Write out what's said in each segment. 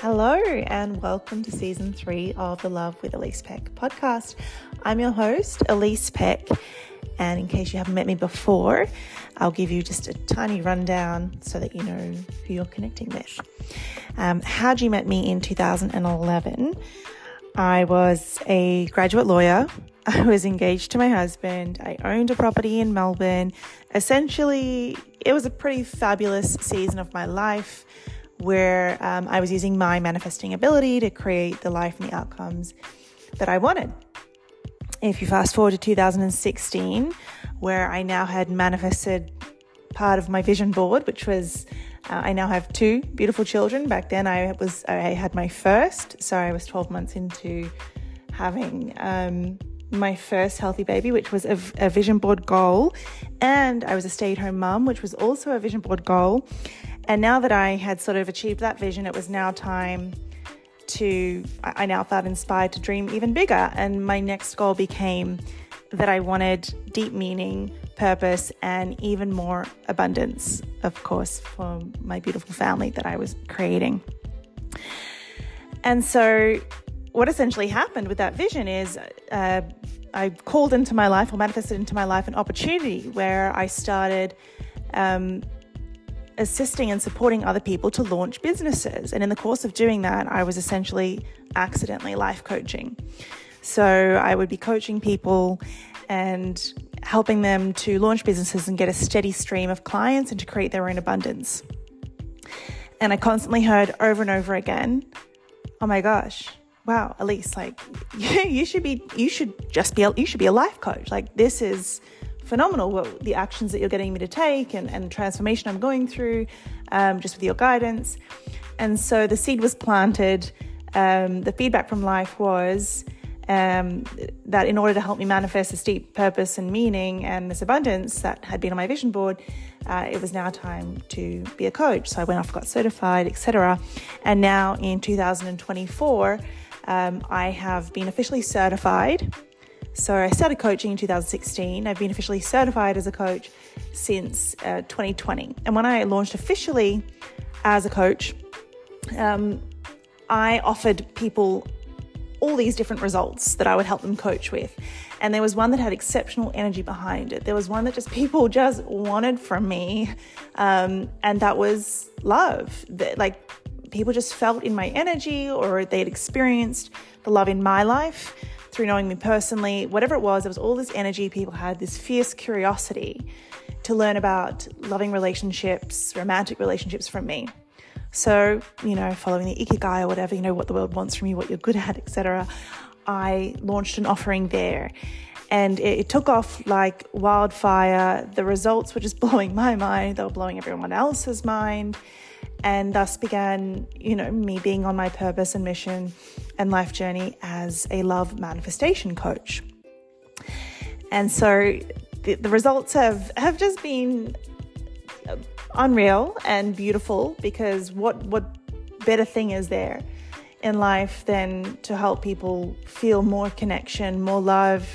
Hello, and welcome to season three of the Love with Elise Peck podcast. I'm your host, Elise Peck, and in case you haven't met me before, I'll give you just a tiny rundown so that you know who you're connecting with. Um, how'd you met me in 2011? I was a graduate lawyer. I was engaged to my husband. I owned a property in Melbourne. Essentially, it was a pretty fabulous season of my life where um, I was using my manifesting ability to create the life and the outcomes that I wanted. If you fast forward to 2016, where I now had manifested part of my vision board, which was uh, I now have two beautiful children. Back then, I was I had my first, so I was 12 months into having um, my first healthy baby, which was a, a vision board goal, and I was a stay-at-home mum, which was also a vision board goal. And now that I had sort of achieved that vision, it was now time to, I now felt inspired to dream even bigger. And my next goal became that I wanted deep meaning, purpose, and even more abundance, of course, for my beautiful family that I was creating. And so, what essentially happened with that vision is uh, I called into my life or manifested into my life an opportunity where I started um, assisting and supporting other people to launch businesses. And in the course of doing that, I was essentially accidentally life coaching. So I would be coaching people and helping them to launch businesses and get a steady stream of clients and to create their own abundance. And I constantly heard over and over again, oh my gosh, wow, Elise, like you should be, you should just be, you should be a life coach. Like this is phenomenal what the actions that you're getting me to take and, and the transformation I'm going through um, just with your guidance. And so the seed was planted. Um, the feedback from life was um, that in order to help me manifest this deep purpose and meaning and this abundance that had been on my vision board, uh, it was now time to be a coach. So I went off, got certified, etc. And now in 2024, um, I have been officially certified so I started coaching in 2016. I've been officially certified as a coach since uh, 2020. And when I launched officially as a coach, um, I offered people all these different results that I would help them coach with. And there was one that had exceptional energy behind it. There was one that just people just wanted from me. Um, and that was love. That, like people just felt in my energy or they'd experienced the love in my life through knowing me personally, whatever it was, there was all this energy people had, this fierce curiosity to learn about loving relationships, romantic relationships from me. So, you know, following the ikigai or whatever, you know, what the world wants from you, what you're good at, etc. I launched an offering there and it, it, took off like wildfire. The results were just blowing my mind, they were blowing everyone else's mind and thus began, you know, me being on my purpose and mission and life journey as a love manifestation coach. And so the, the results have have just been unreal and beautiful because what what better thing is there in life than to help people feel more connection, more love,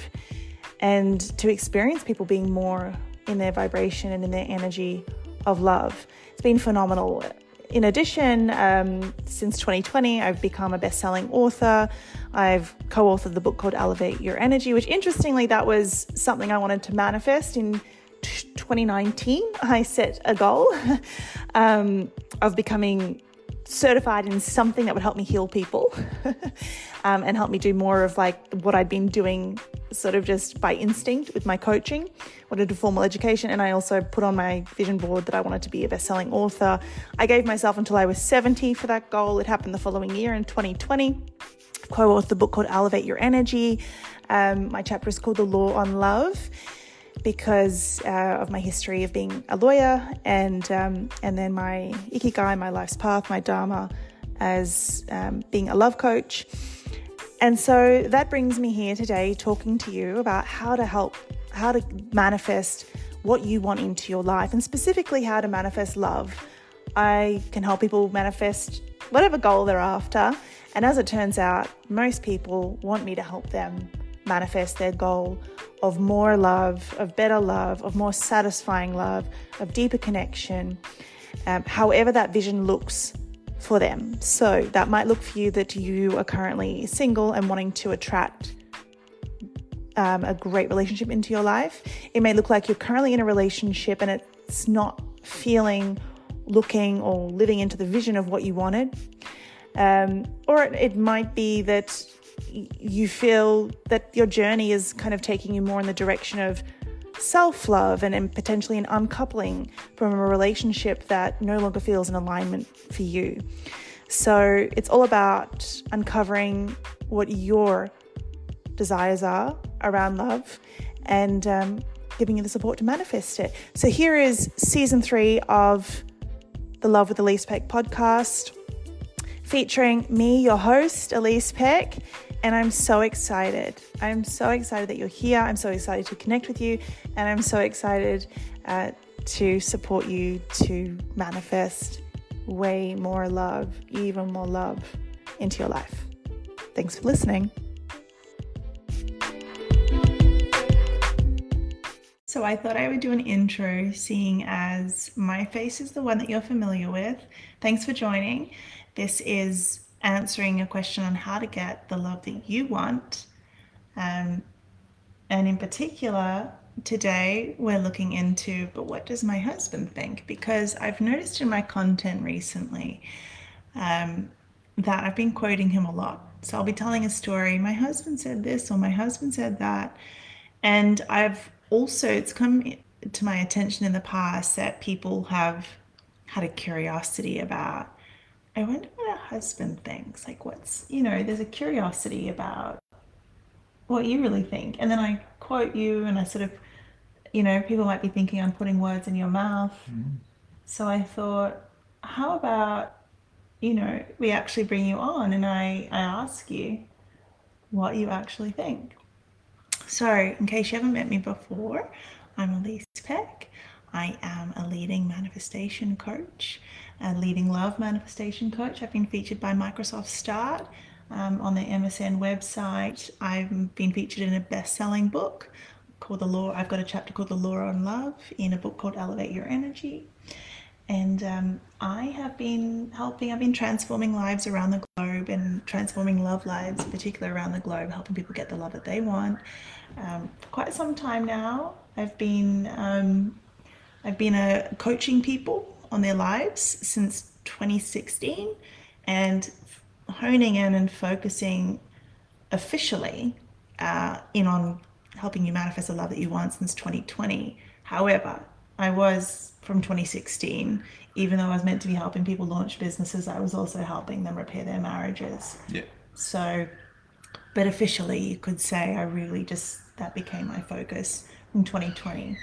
and to experience people being more in their vibration and in their energy of love. It's been phenomenal in addition, um, since 2020, I've become a best selling author. I've co authored the book called Elevate Your Energy, which interestingly, that was something I wanted to manifest in 2019. I set a goal um, of becoming certified in something that would help me heal people um, and help me do more of like what I'd been doing sort of just by instinct with my coaching, wanted a formal education. And I also put on my vision board that I wanted to be a best selling author. I gave myself until I was 70 for that goal. It happened the following year in 2020. Co authored the book called Elevate Your Energy. Um, my chapter is called The Law on Love because uh, of my history of being a lawyer and um, and then my ikigai, my life's path, my dharma as um, being a love coach. And so that brings me here today talking to you about how to help, how to manifest what you want into your life, and specifically how to manifest love. I can help people manifest whatever goal they're after. And as it turns out, most people want me to help them manifest their goal of more love, of better love, of more satisfying love, of deeper connection, um, however that vision looks for them. So that might look for you that you are currently single and wanting to attract um, a great relationship into your life. It may look like you're currently in a relationship and it's not feeling, looking, or living into the vision of what you wanted. Um, or it, it might be that you feel that your journey is kind of taking you more in the direction of self love and, and potentially an uncoupling from a relationship that no longer feels in alignment for you. So it's all about uncovering what your desires are around love and um, giving you the support to manifest it. So here is season three of the Love with Elise Peck podcast, featuring me, your host, Elise Peck. And I'm so excited. I'm so excited that you're here. I'm so excited to connect with you. And I'm so excited uh, to support you to manifest way more love, even more love into your life. Thanks for listening. So, I thought I would do an intro, seeing as my face is the one that you're familiar with. Thanks for joining. This is answering a question on how to get the love that you want. Um, and in particular, today we're looking into, but what does my husband think? Because I've noticed in my content recently um, that I've been quoting him a lot. So I'll be telling a story. My husband said this, or my husband said that. And I've also, it's come to my attention in the past that people have had a curiosity about I wonder what a husband thinks. Like, what's, you know, there's a curiosity about what you really think. And then I quote you, and I sort of, you know, people might be thinking I'm putting words in your mouth. Mm-hmm. So I thought, how about, you know, we actually bring you on and I, I ask you what you actually think. So, in case you haven't met me before, I'm Elise Peck. I am a leading manifestation coach a leading love manifestation coach. I've been featured by Microsoft Start um, on the MSN website. I've been featured in a best-selling book called The Law. I've got a chapter called The Law on Love in a book called Elevate Your Energy. And um, I have been helping, I've been transforming lives around the globe and transforming love lives, in particular around the globe, helping people get the love that they want. Um, for quite some time now, I've been um, I've been uh, coaching people on their lives since 2016 and honing in and focusing officially uh, in on helping you manifest the love that you want since 2020. However, I was from 2016, even though I was meant to be helping people launch businesses, I was also helping them repair their marriages. Yeah. So, but officially, you could say I really just, that became my focus in 2020.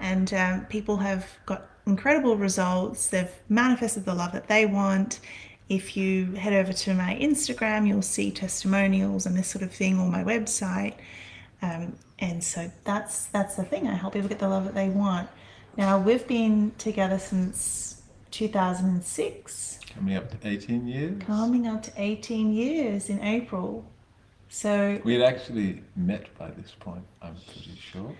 And um, people have got incredible results. They've manifested the love that they want. If you head over to my Instagram, you'll see testimonials and this sort of thing, or my website. Um, and so that's that's the thing. I help people get the love that they want. Now we've been together since 2006. Coming up to 18 years. Coming up to 18 years in April. So we had actually met by this point. I'm pretty sure.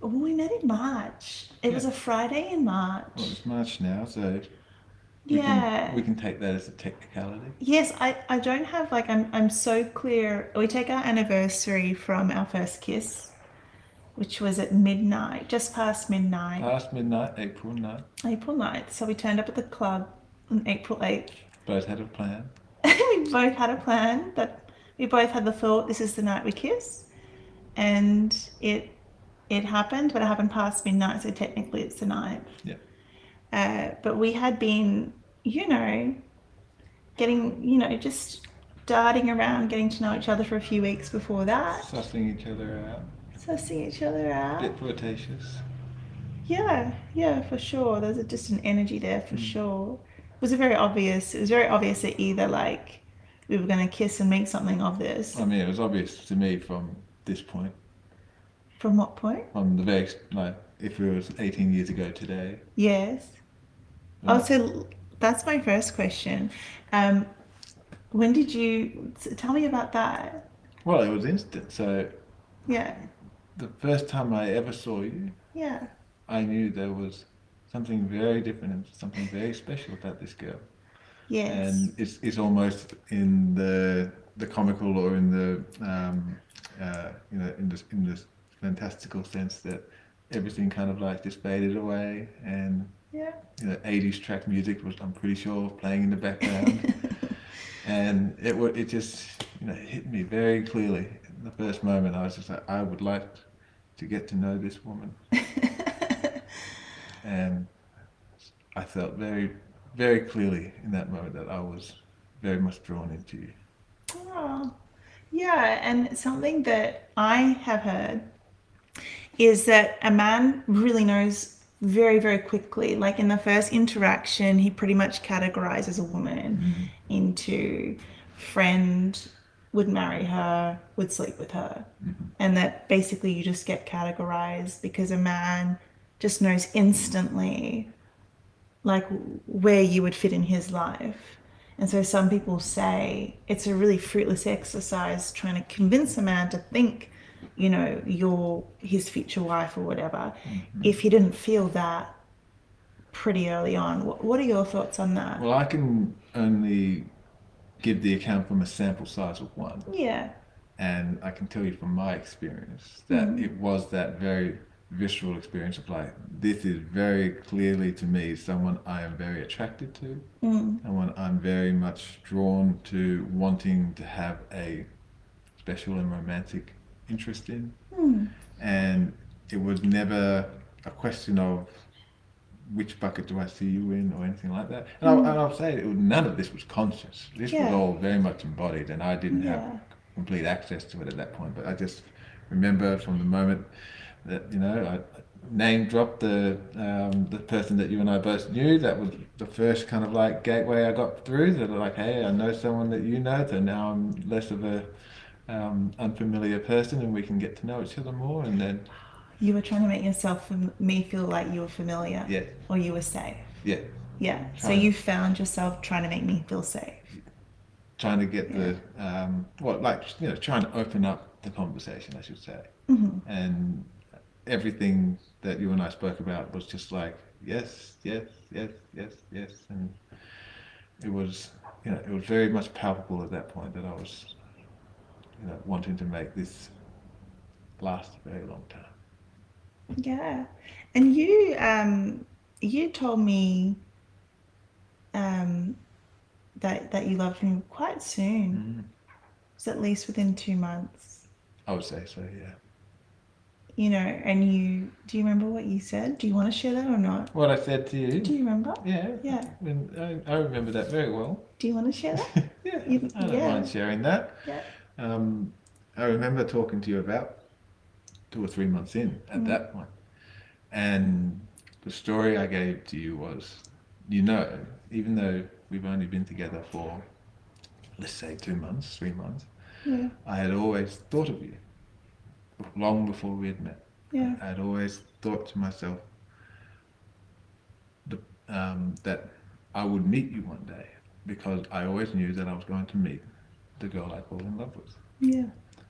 Oh, we met in March. It yeah. was a Friday in March. Well, it's March now, so we yeah, can, we can take that as a technicality. Yes, I, I don't have like I'm I'm so clear. We take our anniversary from our first kiss, which was at midnight, just past midnight. Past midnight, April 9th. April 9th. So we turned up at the club on April 8th. Both had a plan. we both had a plan that we both had the thought this is the night we kiss, and it it happened, but it happened past midnight, so technically it's the ninth. Yeah. Uh, but we had been, you know, getting, you know, just darting around, getting to know each other for a few weeks before that. Sussing each other out. Sussing each other out. Bit flirtatious. Yeah, yeah, for sure. There's a, just an energy there for mm. sure. It was very obvious. It was very obvious that either like we were going to kiss and make something of this. I mean, it was obvious to me from this point. From what point? From the very like if it was 18 years ago today. Yes. Oh, so that's my first question. Um, when did you tell me about that? Well, it was instant. So. Yeah. The first time I ever saw you. Yeah. I knew there was something very different and something very special about this girl. Yes. and it's it's almost in the the comical or in the um, uh, you know in this in this fantastical sense that everything kind of like just faded away and yeah. you know 80s track music was I'm pretty sure playing in the background. And it would it just you know hit me very clearly. In the first moment I was just like I would like to get to know this woman. And I felt very very clearly in that moment that I was very much drawn into you. Oh, yeah, and something that I have heard is that a man really knows very, very quickly. Like in the first interaction, he pretty much categorizes a woman mm-hmm. into friend, would marry her, would sleep with her. Mm-hmm. And that basically you just get categorized because a man just knows instantly like where you would fit in his life. And so some people say it's a really fruitless exercise trying to convince a man to think, you know, you're his future wife or whatever, if he didn't feel that pretty early on. What, what are your thoughts on that? well I can only give the account from a sample size of one yeah. and I can tell you from my experience that Mm. it was that very visceral experience of like this is very clearly to me someone I am very attracted to, Mm. someone I'm very much drawn to wanting to have a special and romantic interest in, Mm. and it was never a question of which bucket do I see you in or anything like that. And, I'll, and I'll say it, none of this was conscious. This Yeah. was all very much embodied, and I didn't Yeah. have complete access to it at that point. But I just remember from the moment that you know I name dropped the um, the person that you and I both knew. That was the first kind of like gateway I got through. That like, hey, I know someone that you know, so now I'm less of a um, unfamiliar person, and we can get to know each other more. And then You were trying to make yourself, me feel like you were familiar yeah, or you were safe. yeah, Yeah. So you found yourself trying to make me feel safe. trying to get the um, what like you know trying to open up the conversation, I should say. hmm and everything that you and I spoke about was just like yes, yes, yes, yes, yes, and it was you know it was very much palpable at that point that I was you know wanting to make this last a very long time. Yeah, and you um you told me um that that you loved me quite soon. It was at least within two months. I would say so, yeah. You know, and you do you remember what you said? Do you want to share that or not? What I said to you, Do you remember? yeah, Yeah. I, I remember that very well. Do you want to share that? yeah, You- I don't yeah. mind sharing that. Yeah. Um, I remember talking to you about two or three months in at Mm. that point, and the story I gave to you was, you know, even though we've only been together for, let's say, two months, three months, Yeah. I had always thought of you, long before we had met. Yeah. I had always thought to myself the, um, that I would meet you one day because I always knew that I was going to meet the girl I fall in love with. Yeah.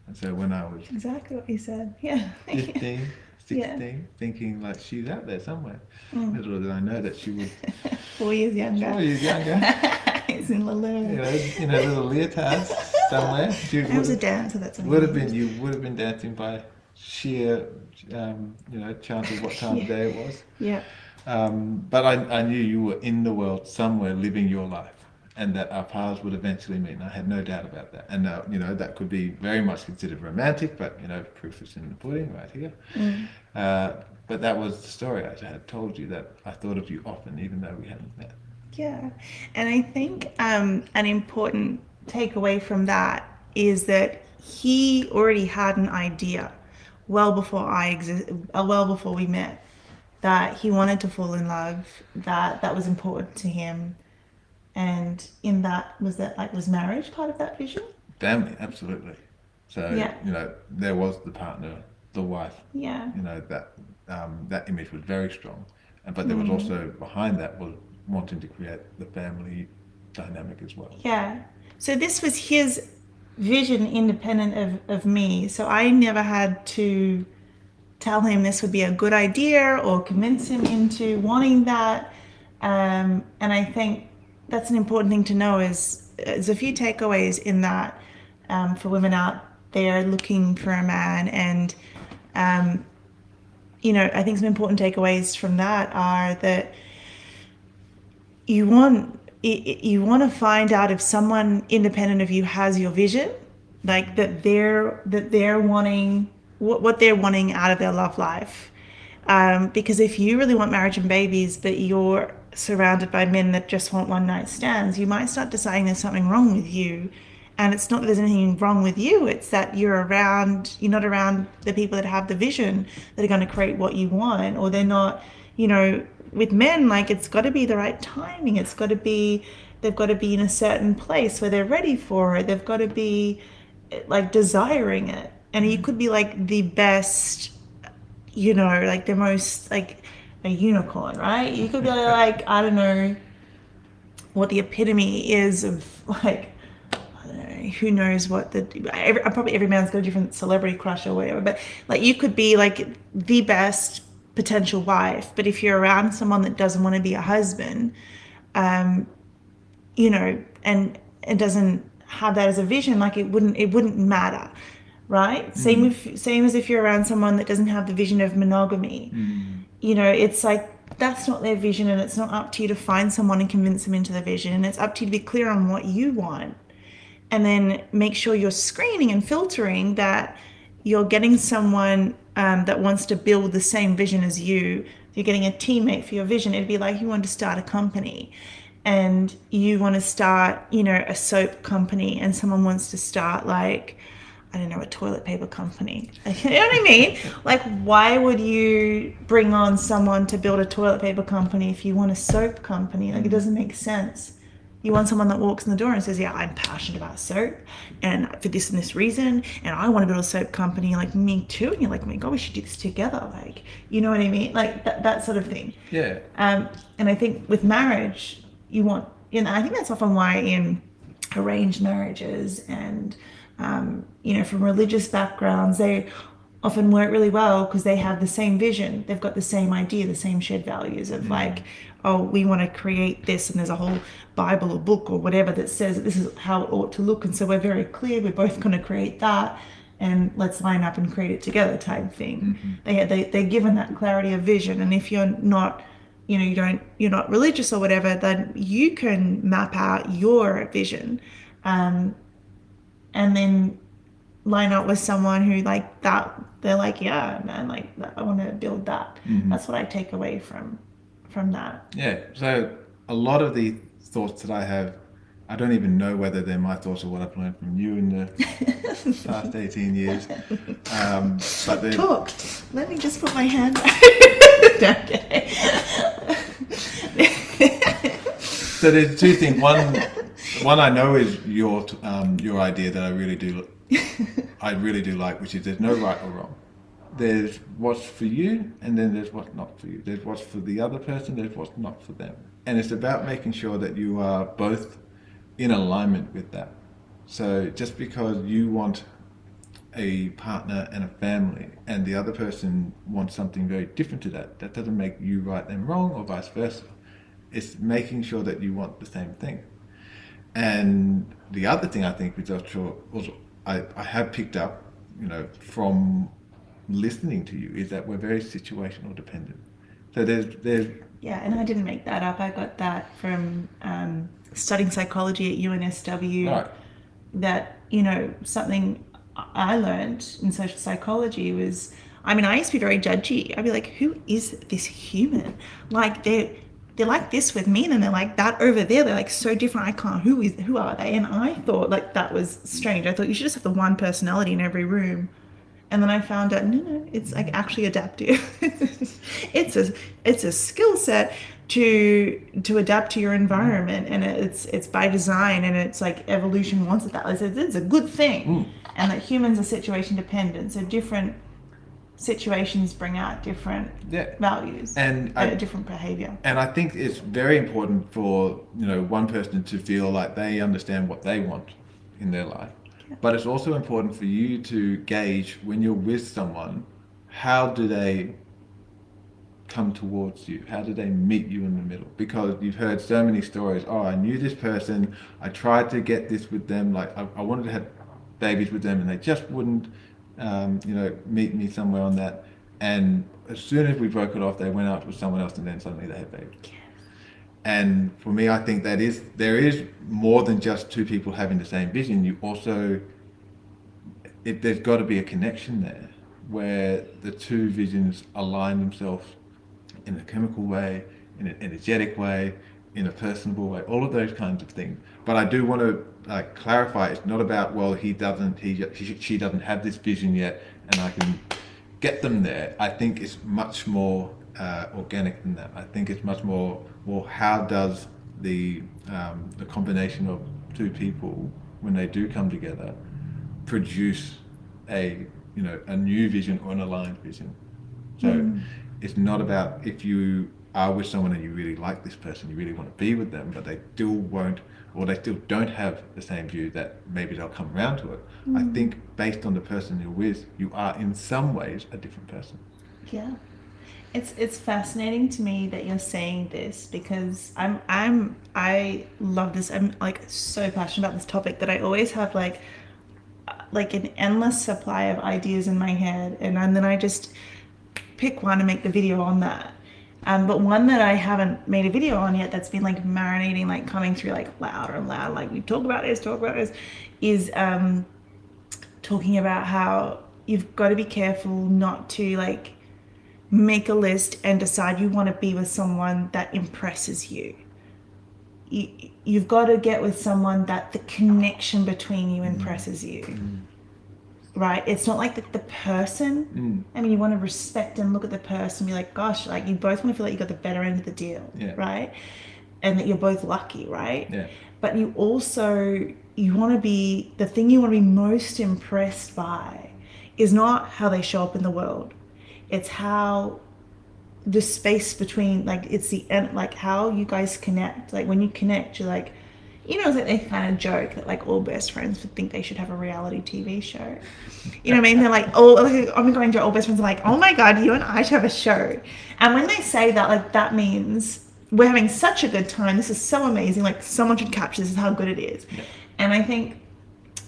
And so when I was Exactly what you said. Yeah. 15, 16, Yeah. thinking like she's out there somewhere, Mm. little did I know that she was Four years younger. four years younger, He's in the you know, in a little leotard somewhere. She I was a dancer. That's would have been you would have been dancing by sheer, um, you know, chance of what time Yeah. of day it was. Yeah. Um, but I, I knew you were in the world somewhere living your life and that our paths would eventually meet. And I had no doubt about that. And, uh, you know, that could be very much considered romantic, but, you know, proof is in the pudding right here. Mm. Uh, but that was the story I had told you that I thought of you often, even though we hadn't met. Yeah, and I think um, an important takeaway from that is that he already had an idea well before I exist, uh, well before we met, that he wanted to fall in love, that that was important to him, and in that was that like was marriage part of that vision? Family, absolutely. So, Yeah. you know, there was the partner, the wife, Yeah, you know, that, um, that image was very strong. And, but there was Mhm. also behind that was wanting to create the family dynamic as well. yeah. So this was his vision, independent of of me. So I never had to tell him this would be a good idea or convince him into wanting that. Um, and I think that's an important thing to know. Is there's a few takeaways in that um, for women out there looking for a man, and um, you know, I think some important takeaways from that are that you want you want to find out if someone independent of you has your vision like that they're that they're wanting what, what they're wanting out of their love life um, because if you really want marriage and babies but you're surrounded by men that just want one night stands you might start deciding there's something wrong with you. And it's not that there's anything wrong with you it's that you're around you're not around the people that have the vision that are going to create what you want or they're not you know with men like it's got to be the right timing it's got to be they've got to be in a certain place where they're ready for it they've got to be like desiring it. And you could be like the best you know like the most like a unicorn right you could be like i don't know what the epitome is of like who knows what the every, probably every man's got a different celebrity crush or whatever but like you could be like the best potential wife but if you're around someone that doesn't want to be a husband um you know and it doesn't have that as a vision like it wouldn't it wouldn't matter right mm. same if same as if you're around someone that doesn't have the vision of monogamy mm. You know it's like that's not their vision and it's not up to you to find someone and convince them into the vision. And it's up to you to be clear on what you want and then make sure you're screening and filtering that you're getting someone um, that wants to build the same vision as you. You're getting a teammate for your vision. It'd be like you want to start a company and you want to start, you know, a soap company and someone wants to start like I don't know, a toilet paper company. You know what I mean? Like, why would you bring on someone to build a toilet paper company if you want a soap company? Like, it doesn't make sense. You want someone that walks in the door and says, Yeah, I'm passionate about soap and for this and this reason, and I want to build a soap company. Like, me too. And you're like, My God, we should do this together. Like, you know what I mean? Like, that, that sort of thing. Yeah. Um, and I think with marriage, you want, you know, I think that's often why in arranged marriages and, um, you know, from religious backgrounds, they often work really well because they have the same vision. They've got the same idea, the same shared values of mm. like, oh, we want to create this, and there's a whole Bible or book or whatever that says that this is how it ought to look. And so we're very clear, we're both going to create that. And let's line up and create it together, type thing. Mm-hmm. They, they they're given that clarity of vision, and if you're not you know you don't you're not religious or whatever then you can map out your vision um, and then line up with someone who like that they're like yeah man like i want to build that mm-hmm. that's what i take away from from that yeah so a lot of the thoughts that i have i don't even know whether they're my thoughts or what i've learned from you in the past 18 years um, but talk let me just put my hand okay. so there's two things. One, one I know is your um, your idea that I really do, I really do like, which is there's no right or wrong. There's what's for you, and then there's what's not for you. There's what's for the other person. There's what's not for them, and it's about making sure that you are both in alignment with that. So just because you want a partner and a family, and the other person wants something very different to that, that doesn't make you right and wrong, or vice versa. It's making sure that you want the same thing. And the other thing I think, which also I, I have picked up, you know, from listening to you, is that we're very situational dependent. So there's there's yeah, and I didn't make that up. I got that from um, studying psychology at UNSW. Right. That you know something I learned in social psychology was, I mean, I used to be very judgy. I'd be like, who is this human? Like they're they're like this with me, and then they're like that over there. They're like so different. I can't. Who is? Who are they? And I thought like that was strange. I thought you should just have the one personality in every room. And then I found out no, no, it's like actually adaptive. it's a it's a skill set to to adapt to your environment, and it's it's by design, and it's like evolution wants it that. It's, it's a good thing. Mm and that humans are situation dependent. So different situations bring out different yeah. values and I, different behavior. And I think it's very important for you know one person to feel like they understand what they want in their life. Yeah. But it's also important for you to gauge when you're with someone, how do they come towards you? How do they meet you in the middle? Because you've heard so many stories. Oh, I knew this person. I tried to get this with them. Like I, I wanted to have babies with them, and they just wouldn't, um, you know, meet me somewhere on that. And as soon as we broke it off, they went out with someone else, and then suddenly they had babies. And for me, I think that is there is more than just two people having the same vision. You also, it, there's got to be a connection there where the two visions align themselves in a chemical way, in an energetic way, in a personable way, all of those kinds of things. But I do want to uh, clarify: it's not about well, he doesn't, he, she doesn't have this vision yet, and I can get them there. I think it's much more uh, organic than that. I think it's much more well, how does the um, the combination of two people when they do come together produce a you know a new vision or an aligned vision? So mm. it's not about if you are with someone and you really like this person, you really want to be with them, but they still won't or they still don't have the same view that maybe they'll come around to it. Mm. I think based on the person you're with, you are in some ways a different person. Yeah. It's it's fascinating to me that you're saying this because I'm I'm I love this. I'm like so passionate about this topic that I always have like like an endless supply of ideas in my head and, and then I just pick one and make the video on that. Um, but one that I haven't made a video on yet that's been like marinating, like coming through like louder and louder, like we talk about this, talk about this, is um, talking about how you've got to be careful not to like make a list and decide you want to be with someone that impresses you. you you've got to get with someone that the connection between you impresses you. Mm. Right? It's not like the, the person. Mm. I mean, you want to respect and look at the person be like, gosh, like you both want to feel like you got the better end of the deal. Yeah. Right? And that you're both lucky, right? Yeah. But you also you want to be the thing you want to be most impressed by is not how they show up in the world it's how the space between like it's the end like how you guys connect like when you connect you're like you know, it's like they kind of joke that like all best friends would think they should have a reality TV show. You know what I mean? They're like, oh, like, I'm going to all best friends. are like, oh my god, you and I should have a show. And when they say that, like that means we're having such a good time. This is so amazing. Like someone should capture this. Is how good it is. Yeah. And I think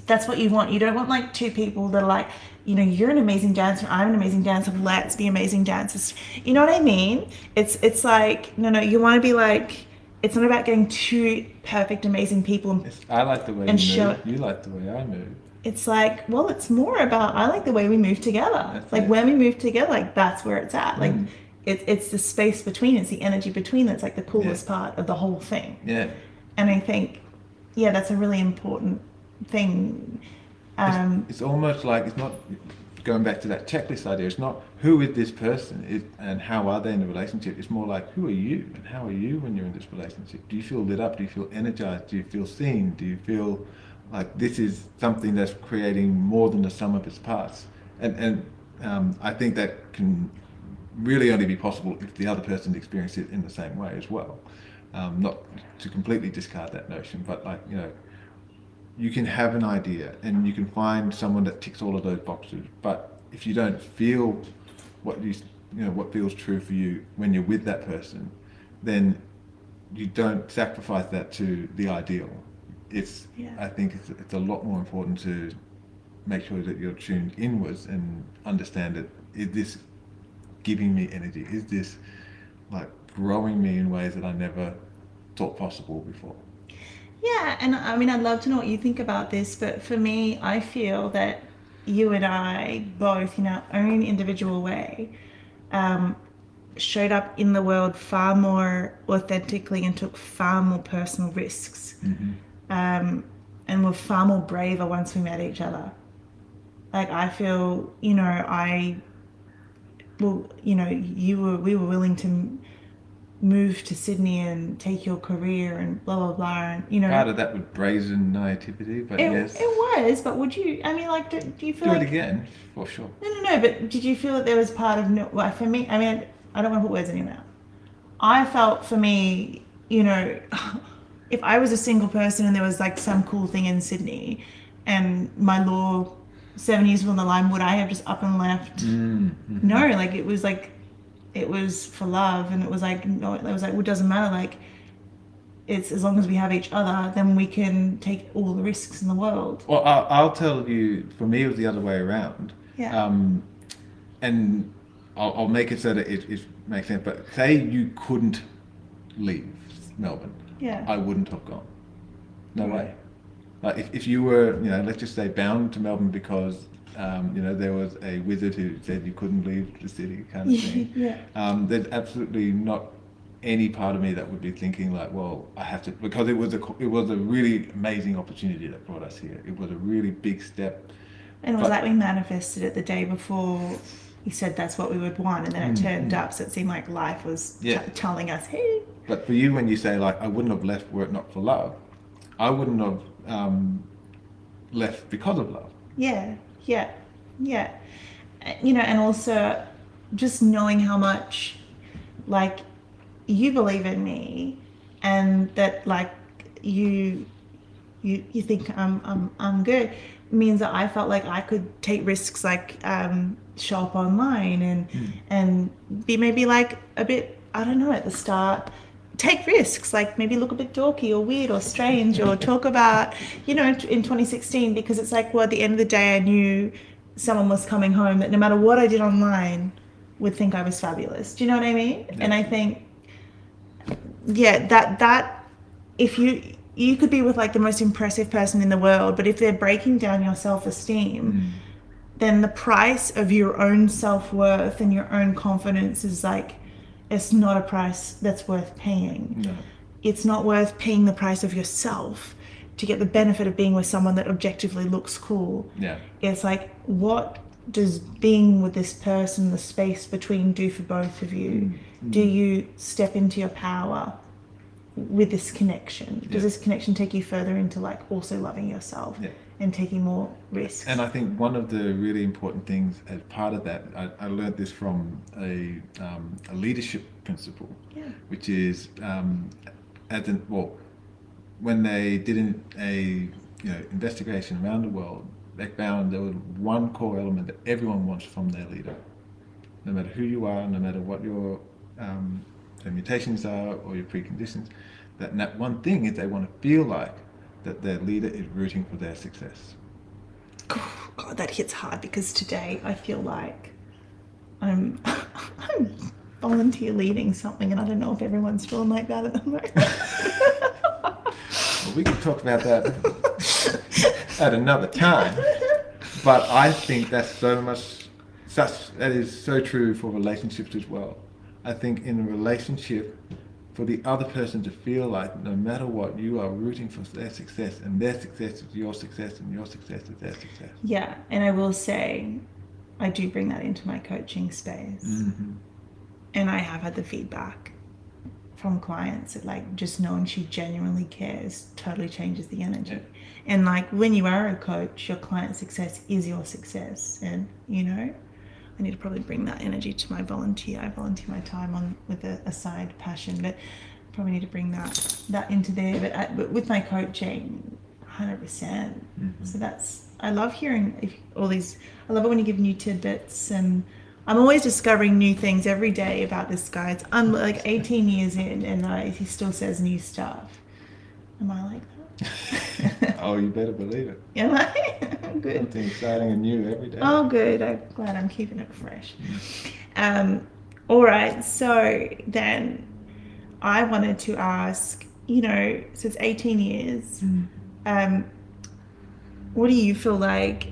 that's what you want. You don't want like two people that are like, you know, you're an amazing dancer, I'm an amazing dancer, let's be amazing dancers. You know what I mean? It's it's like, no, no, you want to be like, it's not about getting two perfect, amazing people. I like the way and you move. You like the way I move. It's like, well, it's more about I like the way we move together. That's like it. when we move together, like that's where it's at. Like mm. it's it's the space between, it's the energy between that's like the coolest yeah. part of the whole thing. Yeah. And I think, yeah, that's a really important thing um, it's, it's, almost like it's not going back to that checklist idea. It's not who is this person is, and how are they in the relationship. It's more like who are you and how are you when you're in this relationship. Do you feel lit up? Do you feel energized? Do you feel seen? Do you feel like this is something that's creating more than the sum of its parts? And and um, I think that can really only be possible if the other person experiences it in the same way as well. Um, not to completely discard that notion, but like you know you can have an idea and you can find someone that ticks all of those boxes. But if you don't feel what you you know what feels true for you when you're with that person, then you don't sacrifice that to the ideal. It's yeah. I think it's, it's a lot more important to make sure that you're tuned inwards and understand that is this giving me energy? Is this like growing me in ways that I never thought possible before? Yeah, and I mean, I'd love to know what you think about this, but for me, I feel that you and I both, in our own individual way, um, showed up in the world far more authentically and took far more personal risks. Mm-hmm. Um, and were far more braver once we met each other. Like, I feel, you know, I, well, you know, you were, we were willing to move to Sydney and take your career and blah blah blah and you know. Part of that with brazen naivety but it, yes. it was but would you I mean like do, do you feel do like, it again for sure. No no no but did you feel that there was part of no well, for me I mean I don't want to put words in your mouth. I felt for me you know if I was a single person and there was like some cool thing in Sydney and my law seven years on the line would I have just up and left? Mm-hmm. no like it was like it was for love, and it was like no, it was like well, it doesn't matter. Like it's as long as we have each other, then we can take all the risks in the world. Well, I'll, I'll tell you. For me, it was the other way around. Yeah. Um, and I'll, I'll make it so that it, it makes sense. But say you couldn't leave Melbourne, yeah. I wouldn't have gone. No Right. way. Like if, if you were, you know, let's just say bound to Melbourne because, um, you know, there was a wizard who said you couldn't leave the city, kind of thing. yeah. Um, there's absolutely not any part of me that would be thinking like, well, I have to, because it was a it was a really amazing opportunity that brought us here. It was a really big step. And it was But- like we manifested it the day before he said that's what we would want, and then it Mm, turned mm. up. So it seemed like life was t- telling us, hey, But for you, when you say like, I wouldn't have left were it not for love, I wouldn't have um, left because of love. yeah, yeah, yeah. Uh, You know, and also just knowing how much, like, you believe in me, and that like you, you you think I'm I'm I'm good, means that I felt like I could take risks, like um, show up online and and be maybe like a bit I don't know at the start take risks like maybe look a bit dorky or weird or strange or talk about you know in 2016 because it's like well at the end of the day I knew someone was coming home that no matter what I did online would think I was fabulous. Do you know what I mean? And I think yeah that that if you you could be with like the most impressive person in the world but if they're breaking down your self-esteem mm. then the price of your own self-worth and your own confidence is like it's not a price that's worth paying No. it's not worth paying the price of yourself to get the benefit of being with someone that objectively looks cool Yeah. it's like what does being with this person the space between do for both of you mm. do you step into your power with this connection does Yeah. this connection take you further into like also loving yourself Yeah. And taking more risks And I think one of the really important things as part of that, I, I learned this from a, um, a leadership principle, yeah which is um, as in, well, when they did an, a you know investigation around the world, they found there was one core element that everyone wants from their leader, no matter who you are, no matter what your um, mutations are or your preconditions. That, that one thing is they want to feel like that their leader is rooting for their success. God, that hits hard because today I feel like I'm I'm volunteer leading something, and I don't know if everyone's feeling like that at the moment. Well, we can talk about that at another time. But I think that's so much, such that is so true for relationships as well. I think in a relationship, for the other person to feel like no matter what, you are rooting for their success, and their success is your success, and your success is their success. yeah, and I will say, I do bring that into my coaching space, Mm-hmm. and I have had the feedback from clients that like just knowing she genuinely cares totally changes the energy. Yeah. And like when you are a coach, your client success is your success, and you know. I need to probably bring that energy to my volunteer. I volunteer my time on with a, a side passion, but probably need to bring that that into there. But, I, but with my coaching, hundred percent. So that's I love hearing if, all these. I love it when you give new tidbits, and I'm always discovering new things every day about this guy. It's like 18 years in, and uh, he still says new stuff. Am I like that? Oh, you better believe it. Am I'm Good. Something exciting and new every day. Oh, good. I'm glad I'm keeping it fresh. Um, all right. So then I wanted to ask, you know, since 18 years. Um, what do you feel like,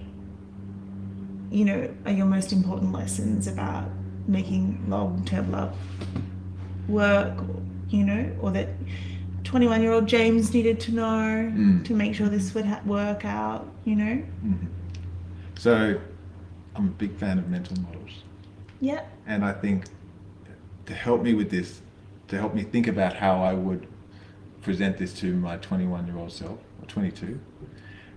you know, are your most important lessons about making long term love work, or, you know, or that 21 year old James needed to know Mm. to make sure this would ha- work out, you know? Mhm. So, I'm a big fan of mental models. Yeah. And I think to help me with this, to help me think about how I would present this to my 21 year old self, or 22,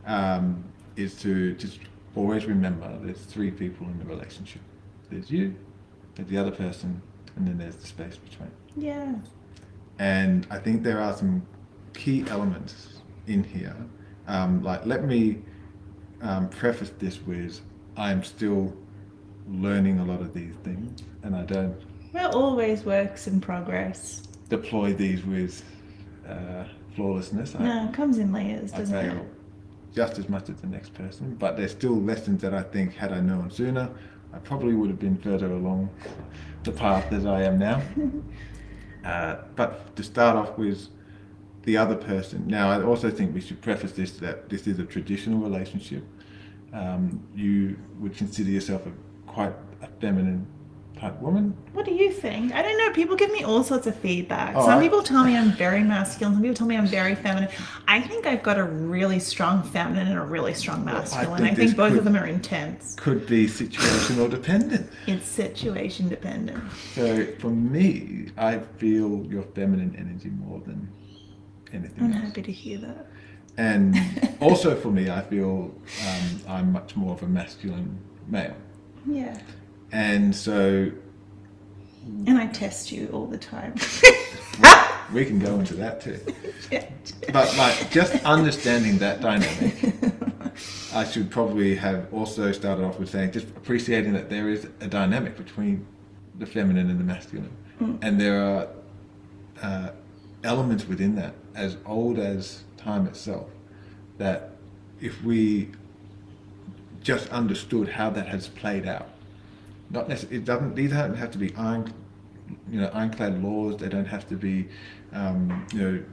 um, is to just always remember there's three people in the relationship there's you, there's the other person, and then there's the space between. Yeah. And I think there are some key elements in here. Um, like, let me um, preface this with I'm still learning a lot of these things, and I don't We're always works in progress. deploy these with uh, flawlessness. I- No, it comes in layers, I doesn't fail it? just as much as the next person, but there's still lessons that I think had I known sooner, I probably would have been further along the path as I am now. uh, but to start off with the other person, now I also think we should preface this that this is a traditional relationship. Um, you would consider yourself a quite a feminine What do you think? I don't know. People give me all sorts of feedback. Oh, some I- people tell me I'm very masculine. Some people tell me I'm very feminine. I think I've got a really strong feminine and a really strong masculine. think I think both could- of them are intense. Could be situational dependent. It's situation dependent. So for me, I feel your feminine energy more than anything I'm else. happy to hear that. And also for me, I feel um, I'm much more of a masculine male. Yeah. And so And I test you all the time. we can go into that too. Yeah. But like just understanding that dynamic, I should probably have also started off with saying just appreciating that there is a dynamic between the feminine and the masculine, and there are uh, elements within that as old as time itself. That if we just understood how that has played out, not necessarily it doesn't these don't have to be iron, you know, ironclad laws. They don't have to be, um, you know,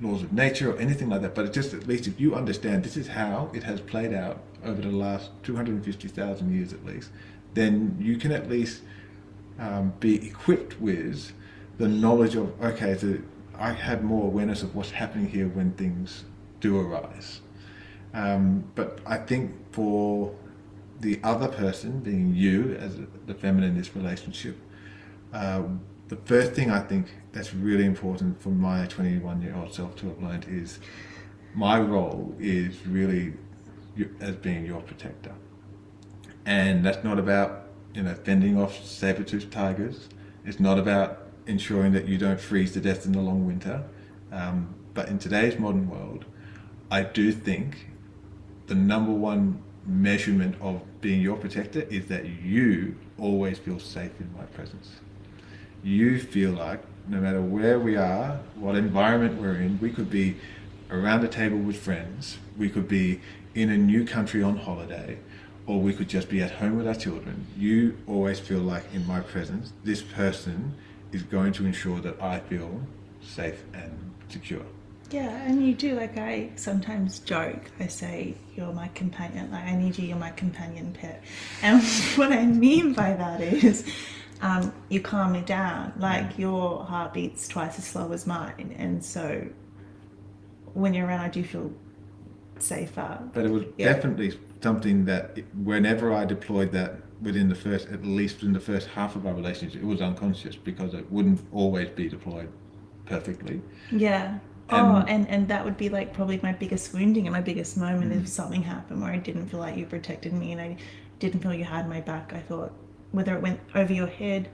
laws of nature or anything like that. But it just at least if you understand this is how it has played out over the last two hundred and fifty thousand years at least, then you can at least um, be equipped with the knowledge of okay, so I have more awareness of what's happening here when things do arise. Um, but I think for the other person, being you as the feminine in this relationship, uh, the first thing I think that's really important for my 21 year old self to have learned is my role is really as being your protector. And that's not about, you know, fending off saber-toothed tigers. It's not about ensuring that you don't freeze to death in the long winter. Um, but in today's modern world, I do think the number one measurement of being your protector is that you always feel safe in my presence. You feel like no matter where we are, what environment we're in, we could be around a table with friends, we could be in a new country on holiday, or we could just be at home with our children. You always feel like in my presence, this person is going to ensure that I feel safe and secure. Yeah, and you do. Like I sometimes joke. I say you're my companion. Like I need you. You're my companion pet. And what I mean by that is, um, you calm me down. Like your heart beats twice as slow as mine, and so when you're around, I do feel safer. But it was Yeah. definitely something that whenever I deployed that within the first, at least in the first half of our relationship, it was unconscious because it wouldn't always be deployed perfectly. Yeah. Oh, And- and and that would be like probably my biggest wounding and my biggest moment Mm. if something happened where I didn't feel like you protected me and I didn't feel you had my back. I thought whether it went over your head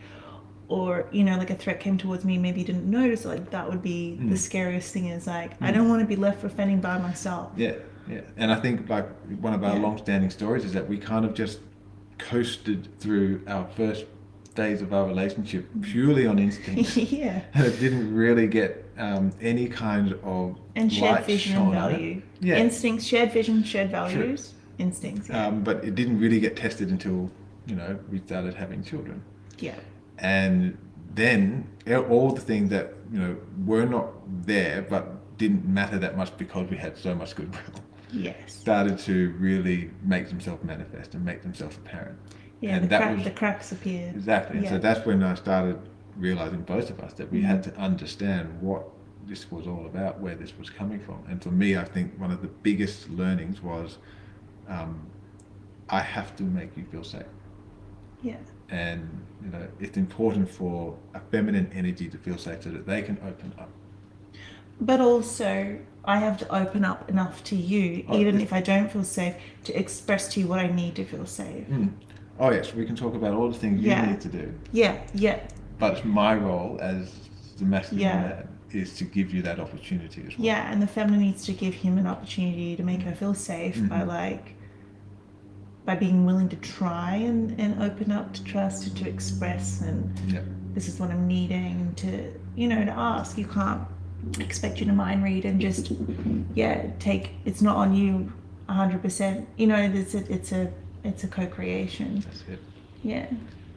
or you know like a threat came towards me, maybe you didn't notice. Like that would be Mm. the scariest thing. Is like I don't want to be left for fending by myself. Yeah, yeah. And I think like one of our Yeah. long-standing stories is that we kind of just coasted through our first days of our relationship purely on instinct. yeah. and it didn't really get um, any kind of And shared vision and value. Yeah. Instincts, shared vision, shared values. Instincts. Yeah. Um, but it didn't really get tested until you know we started having children. yeah. and then all the things that you know were not there but didn't matter that much because we had so much goodwill Yes. started to really make themselves manifest and make themselves apparent Yeah. and the, that was- the cracks appeared. exactly Yeah. so that's when i started realizing both of us that we had to understand what this was all about where this was coming from and for me i think one of the biggest learnings was um, i have to make you feel safe Yeah. and you know it's important for a feminine energy to feel safe so that they can open up But also, I have to open up enough to you, Oh, even if I don't feel safe, to express to you what I need to feel safe. Mm. Oh yes we can talk about all the things Yeah. you need to do Yeah, yeah, but my role as the masculine Yeah. is to give you that opportunity as well yeah. And the feminine needs to give him an opportunity to make her feel safe by Mhm. like, by being willing to try and, and open up to trust and to express and Yeah. this is what I'm needing to you know to ask you can't expect you to mind read and just yeah take it's not on you 100% you know it's a it's a it's a co-creation That's it. yeah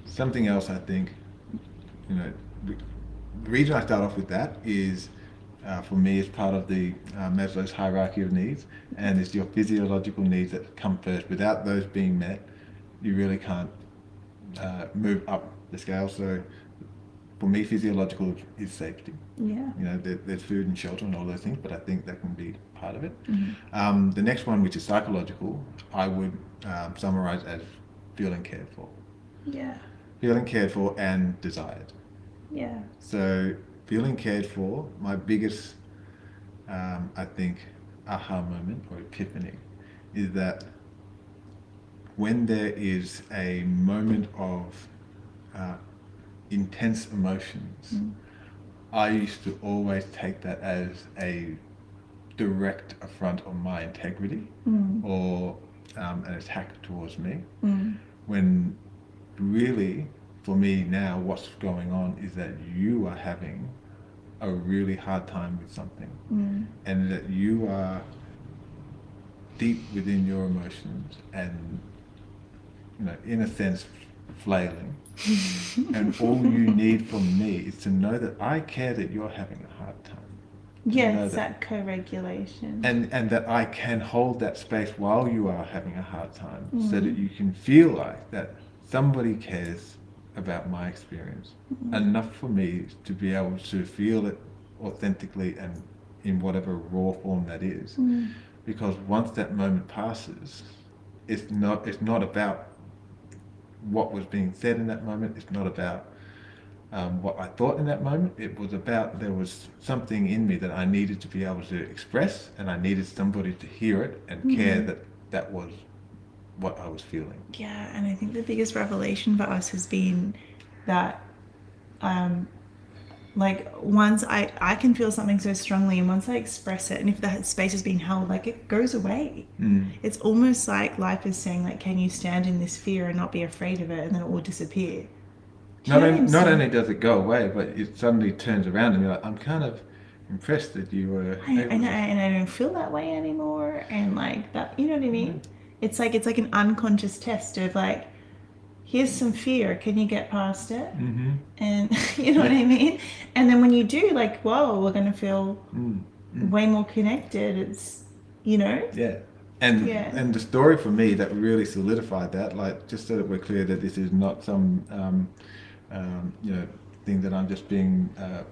Something else I think, you know, the the reason I start off with that is, uh, for me, it's part of the uh, Maslow's hierarchy of needs, and it's your physiological needs that come first. Without those being met, you really can't uh, move up the scale. So, for me, physiological is safety. yeah You know, there, there's food and shelter and all those things, but I think that can be part of it. Mhm. Um, the next one, which is psychological, I would um, summarize as feeling cared for. yeah Feeling cared for and desired. yeah So, feeling cared for, my biggest, um, I think, aha moment or epiphany is that when there is a moment of uh, intense emotions, Mm. I used to always take that as a direct affront on my integrity mm. or um, an attack towards me Mm. when really for me now what's going on is that you are having a really hard time with something Mm. and that you are deep within your emotions and you know in a sense flailing and all you need from me is to know that I care that you're having a hard time know that- that co-regulation and and that I can hold that space while you are having a hard time, so Mm. that you can feel like that somebody cares about my experience Mm. enough for me to be able to feel it authentically and in whatever raw form that is. Mm. Because once that moment passes, it's not it's not about what was being said in that moment. It's not about um, what I thought in that moment. It was about there was something in me that I needed to be able to express, and I needed somebody to hear it and care Mhm. that that was what I was feeling. Yeah, and I think the biggest revelation for us has been that, um, like once I I can feel something so strongly, and once I express it, and if that space is being held, like it goes away. It's almost like life is saying, like, can you stand in this fear and not be afraid of it, and then it will disappear. Not, know what on, I'm not only does it go away, but it suddenly turns around and you're like, I'm kind of impressed that you were. I, and, I, and I don't feel that way anymore, and like that, you know what I mean? It's like it's like an unconscious test of like, here's some fear, can you get past it? Mhm. and you know what I mean. And then when you do, like, whoa, we're gonna feel Mm. Mm. way more connected. It's, you know, Yeah. And Yeah. and the story for me that really solidified that, like just so that we're clear that this is not some um, um, you know thing that I'm just being uh,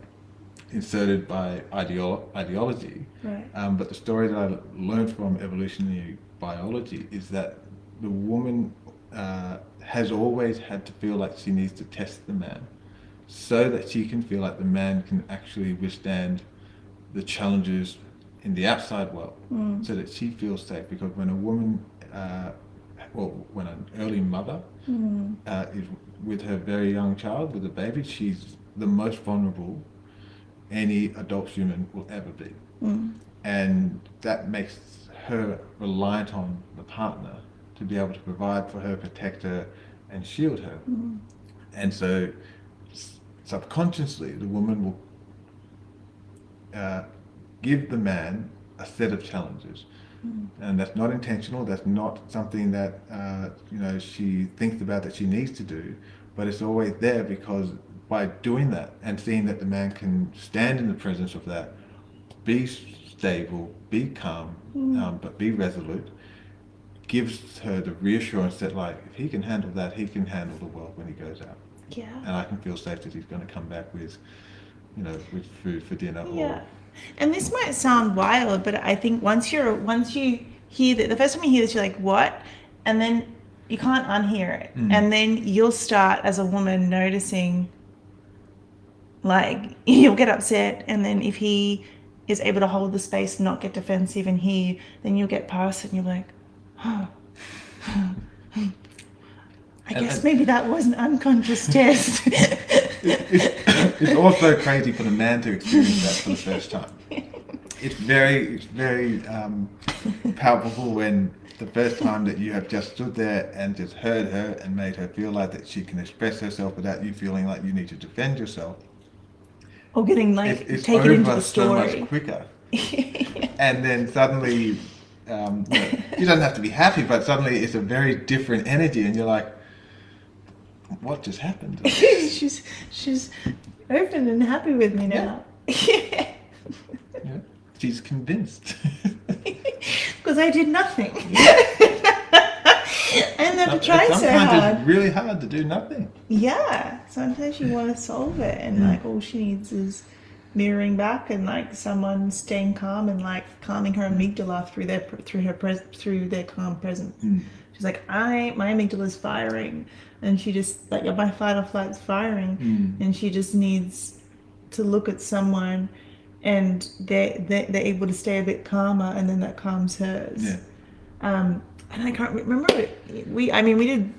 inserted by ideolo- ideology. right? Um, but the story that I learned from evolutionary biology is that the woman uh, has always had to feel like she needs to test the man so that she can feel like the man can actually withstand the challenges in the outside world Mm. so that she feels safe. Because when a woman, uh, well, when an early mother Mm. uh, is with her very young child, with a baby, she's the most vulnerable any adult human will ever be Mm. and that makes her reliant on the partner to be able to provide for her, protect her, and shield her. Mm. And so, subconsciously, the woman will uh, give the man a set of challenges. And that's not intentional. That's not something that uh, you know she thinks about that she needs to do, but it's always there because by doing that and seeing that the man can stand in the presence of that, be stable, be calm, Mm. um, but be resolute, gives her the reassurance that like if he can handle that, he can handle the world when he goes out, Yeah. and I can feel safe that he's going to come back with, you know, with food for dinner or Yeah. And this might sound wild, but I think once you're once you hear that the first time you hear this, you're like, what? And then you can't unhear it. Mm. And then you'll start as a woman noticing like you'll get upset and then if he is able to hold the space and not get defensive and hear, then you'll get past it and you're like, oh. I guess maybe that was an unconscious test. it's, it's also crazy for the man to experience that for the first time. It's very, it's very um, powerful when the first time that you have just stood there and just heard her and made her feel like that she can express herself without you feeling like you need to defend yourself. Or getting like It, it's taken over into the so story. much quicker. And then suddenly, um, you, know, you don't have to be happy, but suddenly it's a very different energy, and you're like, "What just happened?" she's she's open and happy with me now. Yeah. She's convinced. Because I did nothing. and then And try so hard. it's really hard to do nothing. Yeah, sometimes you want to solve it, and Mm. like all she needs is mirroring back and like someone staying calm and like calming her amygdala through their through her pres- through their calm presence. Mm. She's like, I my amygdala is firing, and she just like my fight or flight's firing, Mm. and she just needs to look at someone, and they they they're able to stay a bit calmer, and then that calms hers. Yeah. Um, and I can't remember. We, I mean, we did.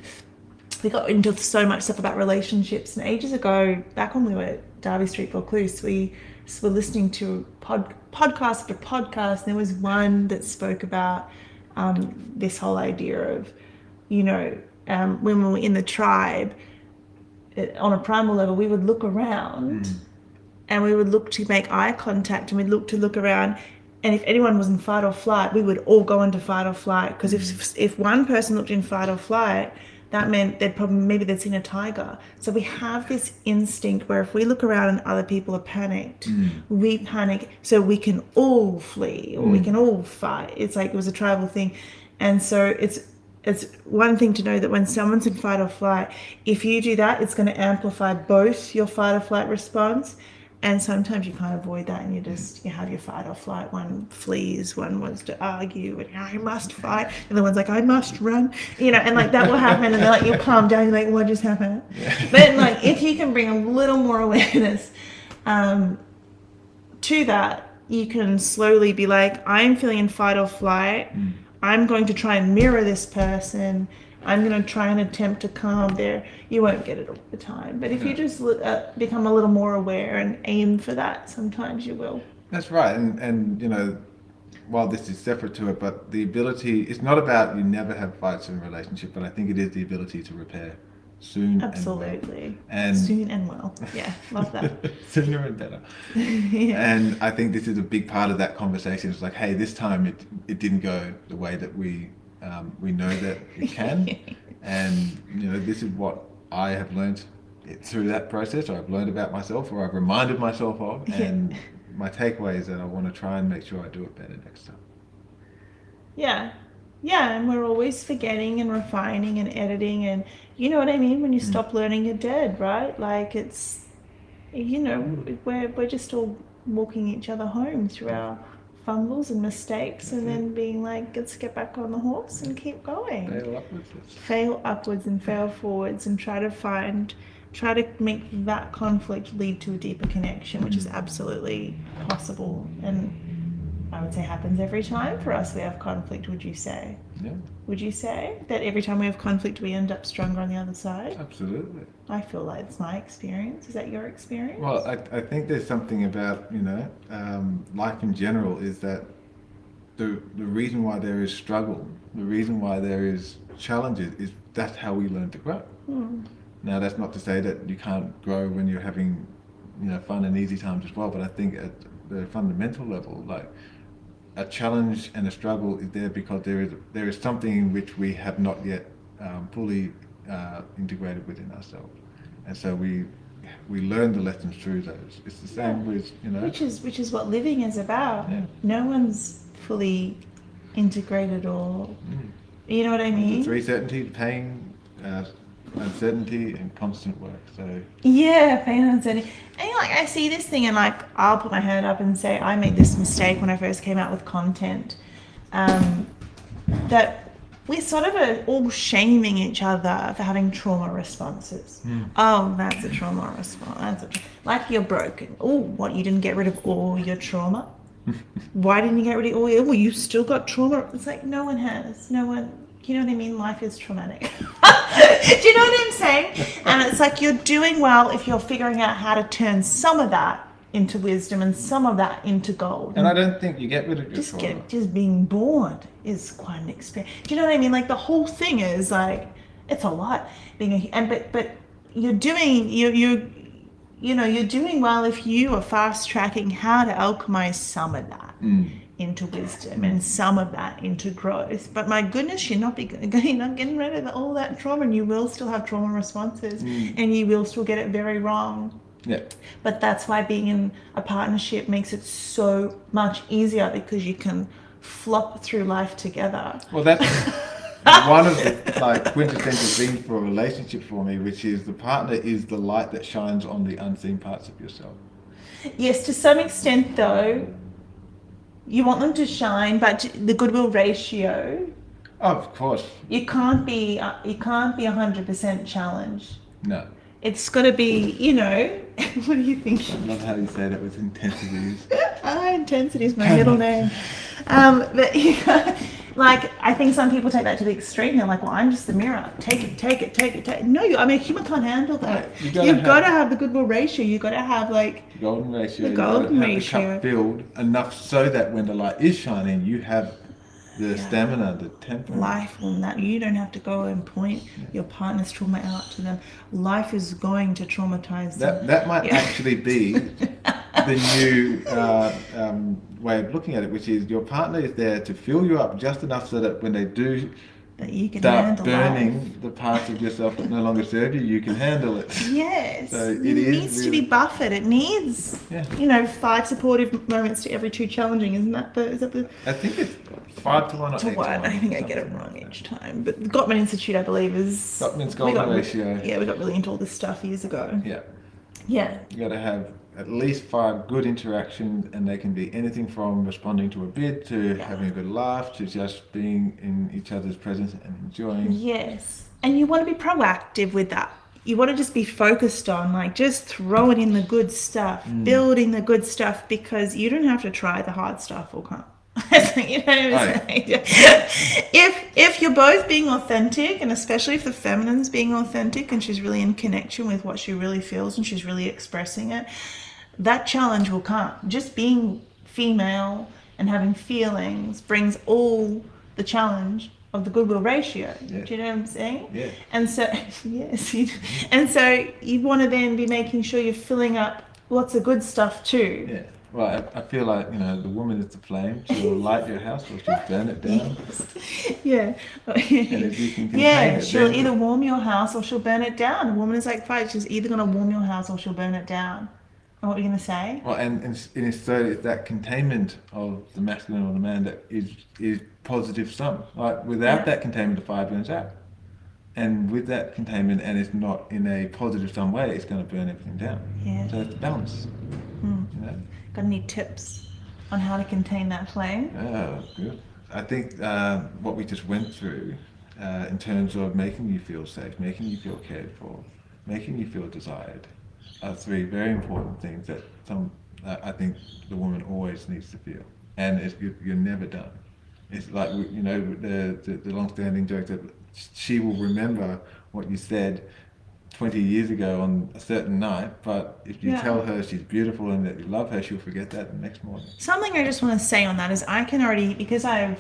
We got into so much stuff about relationships, and ages ago, back when we were at Derby Street Vaucluse, we were listening to pod, podcast after podcast. And there was one that spoke about um, this whole idea of, you know, um, when we were in the tribe, it, on a primal level, we would look around hmm. and we would look to make eye contact and we'd look to look around. And if anyone was in fight or flight we would all go into fight or flight because hmm. if if one person looked in fight or flight that meant they'd probably maybe they'd seen a tiger. So we have this instinct where if we look around and other people are panicked hmm. we panic so we can all flee or we can all fight. It's like it was a tribal thing. And so it's it's one thing to know that when someone's in fight or flight, if you do that, it's going to amplify both your fight or flight response. And sometimes you can't avoid that, and you just you have your fight or flight. One flees, one wants to argue, and I must fight, and the one's like I must run, you know, and like that will happen, and they're like you'll calm down, you're like what just happened? But like if you can bring a little more awareness um, to that, you can slowly be like, I'm feeling in fight or flight. I'm going to try and mirror this person. I'm going to try and attempt to calm there. You won't get it all the time, but if you just uh, become a little more aware and aim for that, sometimes you will. That's right, and and you know, while this is separate to it, but the ability it's not about you never have fights in a relationship, but I think it is the ability to repair soon. Absolutely. And, Soon and well. Yeah, love that. sooner and better. yeah. And I think this is a big part of that conversation. It's like, hey, this time it it didn't go the way that we um, we know that it can, and you know, this is what I have learned through that process, or I've learned about myself, or I've reminded myself of, Yeah. and my takeaway is that I want to try and make sure I do it better next time. Yeah. Yeah, and we're always forgetting and refining and editing and you know what I mean? When you mm. stop learning you're dead, right? Like it's you know, we're we're just all walking each other home through mm. our fumbles and mistakes and then mm-hmm. being like, let's get back on the horse and keep going. Fail upwards. Fail upwards and fail forwards and try to find try to make that conflict lead to a deeper connection, which is mm. absolutely possible and I would say happens every time for us we have conflict, would you say? Yeah, Would you say that every time we have conflict, we end up stronger on the other side? absolutely. I feel like it's my experience. Is that your experience? Well, I, I think there's something about you know um, life in general is that the the reason why there is struggle, the reason why there is challenges, is that's how we learn to grow. Hmm. Now, that's not to say that you can't grow when you're having you know fun and easy times as well. But I think at the fundamental level, like a challenge and a struggle is there because there is there is something in which we have not yet um, fully uh, integrated within ourselves, and so we we learn the lessons through those. It's the same Yeah. with you know. Which is which is what living is about. Yeah. No one's fully integrated or Mm. you know what I mean. The three certainty, pain, uh, uncertainty, and constant work. So Yeah, pain and uncertainty. And like I see this thing and like I'll put my hand up and say I made this mistake when I first came out with content. Um, that we're sort of are all shaming each other for having trauma responses. Oh, that's a trauma response. That's a tra- like you're broken. Oh, what you didn't get rid of all your trauma? Why didn't you get rid of all your? Well, you still got trauma. It's like no one has. No one. You know what I mean? Life is traumatic. Do you know what I'm saying? And it's like you're doing well if you're figuring out how to turn some of that into wisdom and some of that into gold. And I don't think you get rid of your just trauma. get just being born is quite an experience. Do you know what I mean? Like the whole thing is like it's a lot being a and but but you're doing you you you know you're doing well if you are fast tracking how to alchemize some of that mm. Into wisdom and some of that into growth. But my goodness, you're not be, you're not getting rid of all that trauma, and you will still have trauma responses, mm. and you will still get it very wrong. Yeah. But that's why being in a partnership makes it so much easier because you can flop through life together. Well, that's one of the like quintessential things for a relationship for me, which is the partner is the light that shines on the unseen parts of yourself. Yes, to some extent, though, you want them to shine, but the goodwill ratio, Of course, you can't be uh, you can't be hundred percent challenged. no. It's got to be, you know. what do you think? I love how you say that with intensities. Ah, intensity is my middle name. Um, but like, I think some people take that to the extreme. They're like, "Well, I'm just the mirror. Take it, take it, take it, take it." No, you. I mean, human can't handle that. You gotta You've have- got to have the goodwill ratio. You've got to have like, The golden ratio. The golden ratio. Filled enough so that when the light is shining, you have the stamina, the temper. life will not. You don't have to go and point your partner's trauma out to them. Life is going to traumatize them. That that might Yeah. actually be the new uh, um, way of looking at it, which is your partner is there to fill you up just enough so that when they do that you can start handle burning life. the parts of yourself that no longer serve you, you can handle it. Yes, So it, needs to be buffered. It needs, Yeah. you know, five supportive moments to every two challenging. Isn't that the? Is that the? I think it's five to one or To to one. I think I get it wrong like each time. But the Gottman Institute, I believe, is. Gottman's golden got ratio. Yeah, we got really into all this stuff years ago. Yeah, Yeah. you got to have at least five good interactions, and they can be anything from responding to a bid to having a good laugh to just being in each other's presence and enjoying. Yes. And you want to be proactive with that. You want to just be focused on like just throwing in the good stuff, Mm. building the good stuff because you don't have to try the hard stuff or can't. you know what I'm saying? if if you're both being authentic and especially if the feminine's being authentic and she's really in connection with what she really feels and she's really expressing it, that challenge will come. Just being female and having feelings brings all the challenge of the goodwill ratio. Yeah. Do you know what I'm saying? Yeah. And so, yes, you and so you want to then be making sure you're filling up lots of good stuff too. Yeah. Well, I, I feel like you know the woman is the flame. She'll light your house or she'll burn it down. yeah. And if you can contain yeah, she'll either warm your house or she'll burn it down. A woman is like fire. She's either going to warm your house or she'll burn it down. What were you going to say? Well, and, and, s- and it's so it's that containment of the masculine or the man that is is positive sum. Like without Yeah. that containment, the fire burns out. And with that containment, and it's not in a positive sum way, it's going to burn everything down. Yeah. So it's balance. Hmm. You know. Got any tips on how to contain that flame? Oh, good. I think uh, what we just went through, uh, in terms of making you feel safe, making you feel cared for, making you feel desired, are three very important things that some I think the woman always needs to feel, and it's, you, you're never done. It's like you know the, the the long-standing joke that she will remember what you said 20 years ago on a certain night, but if you Yeah. tell her she's beautiful and that you love her, she'll forget that the next morning. Something I just want to say on that is I can already because I've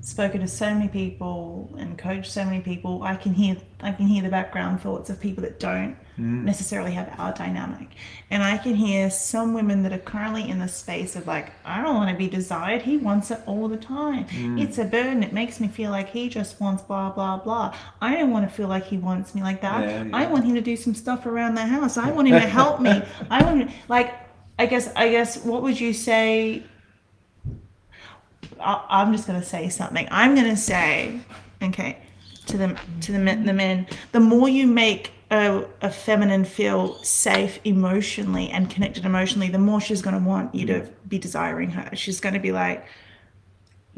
spoken to so many people and coached so many people, I can hear I can hear the background thoughts of people that don't Mm. necessarily have our dynamic. And I can hear some women that are currently in the space of like, I don't want to be desired. He wants it all the time. Mm. It's a burden. It makes me feel like he just wants blah blah blah. I don't want to feel like he wants me like that. Yeah, I want him to do some stuff around the house. I want him to help me. I want like I guess I guess what would you say I, I'm just going to say something. I'm going to say, okay, to the to the men, the men, the more you make a, a feminine feel safe emotionally and connected emotionally, the more she's going to want you to be desiring her. She's going to be like,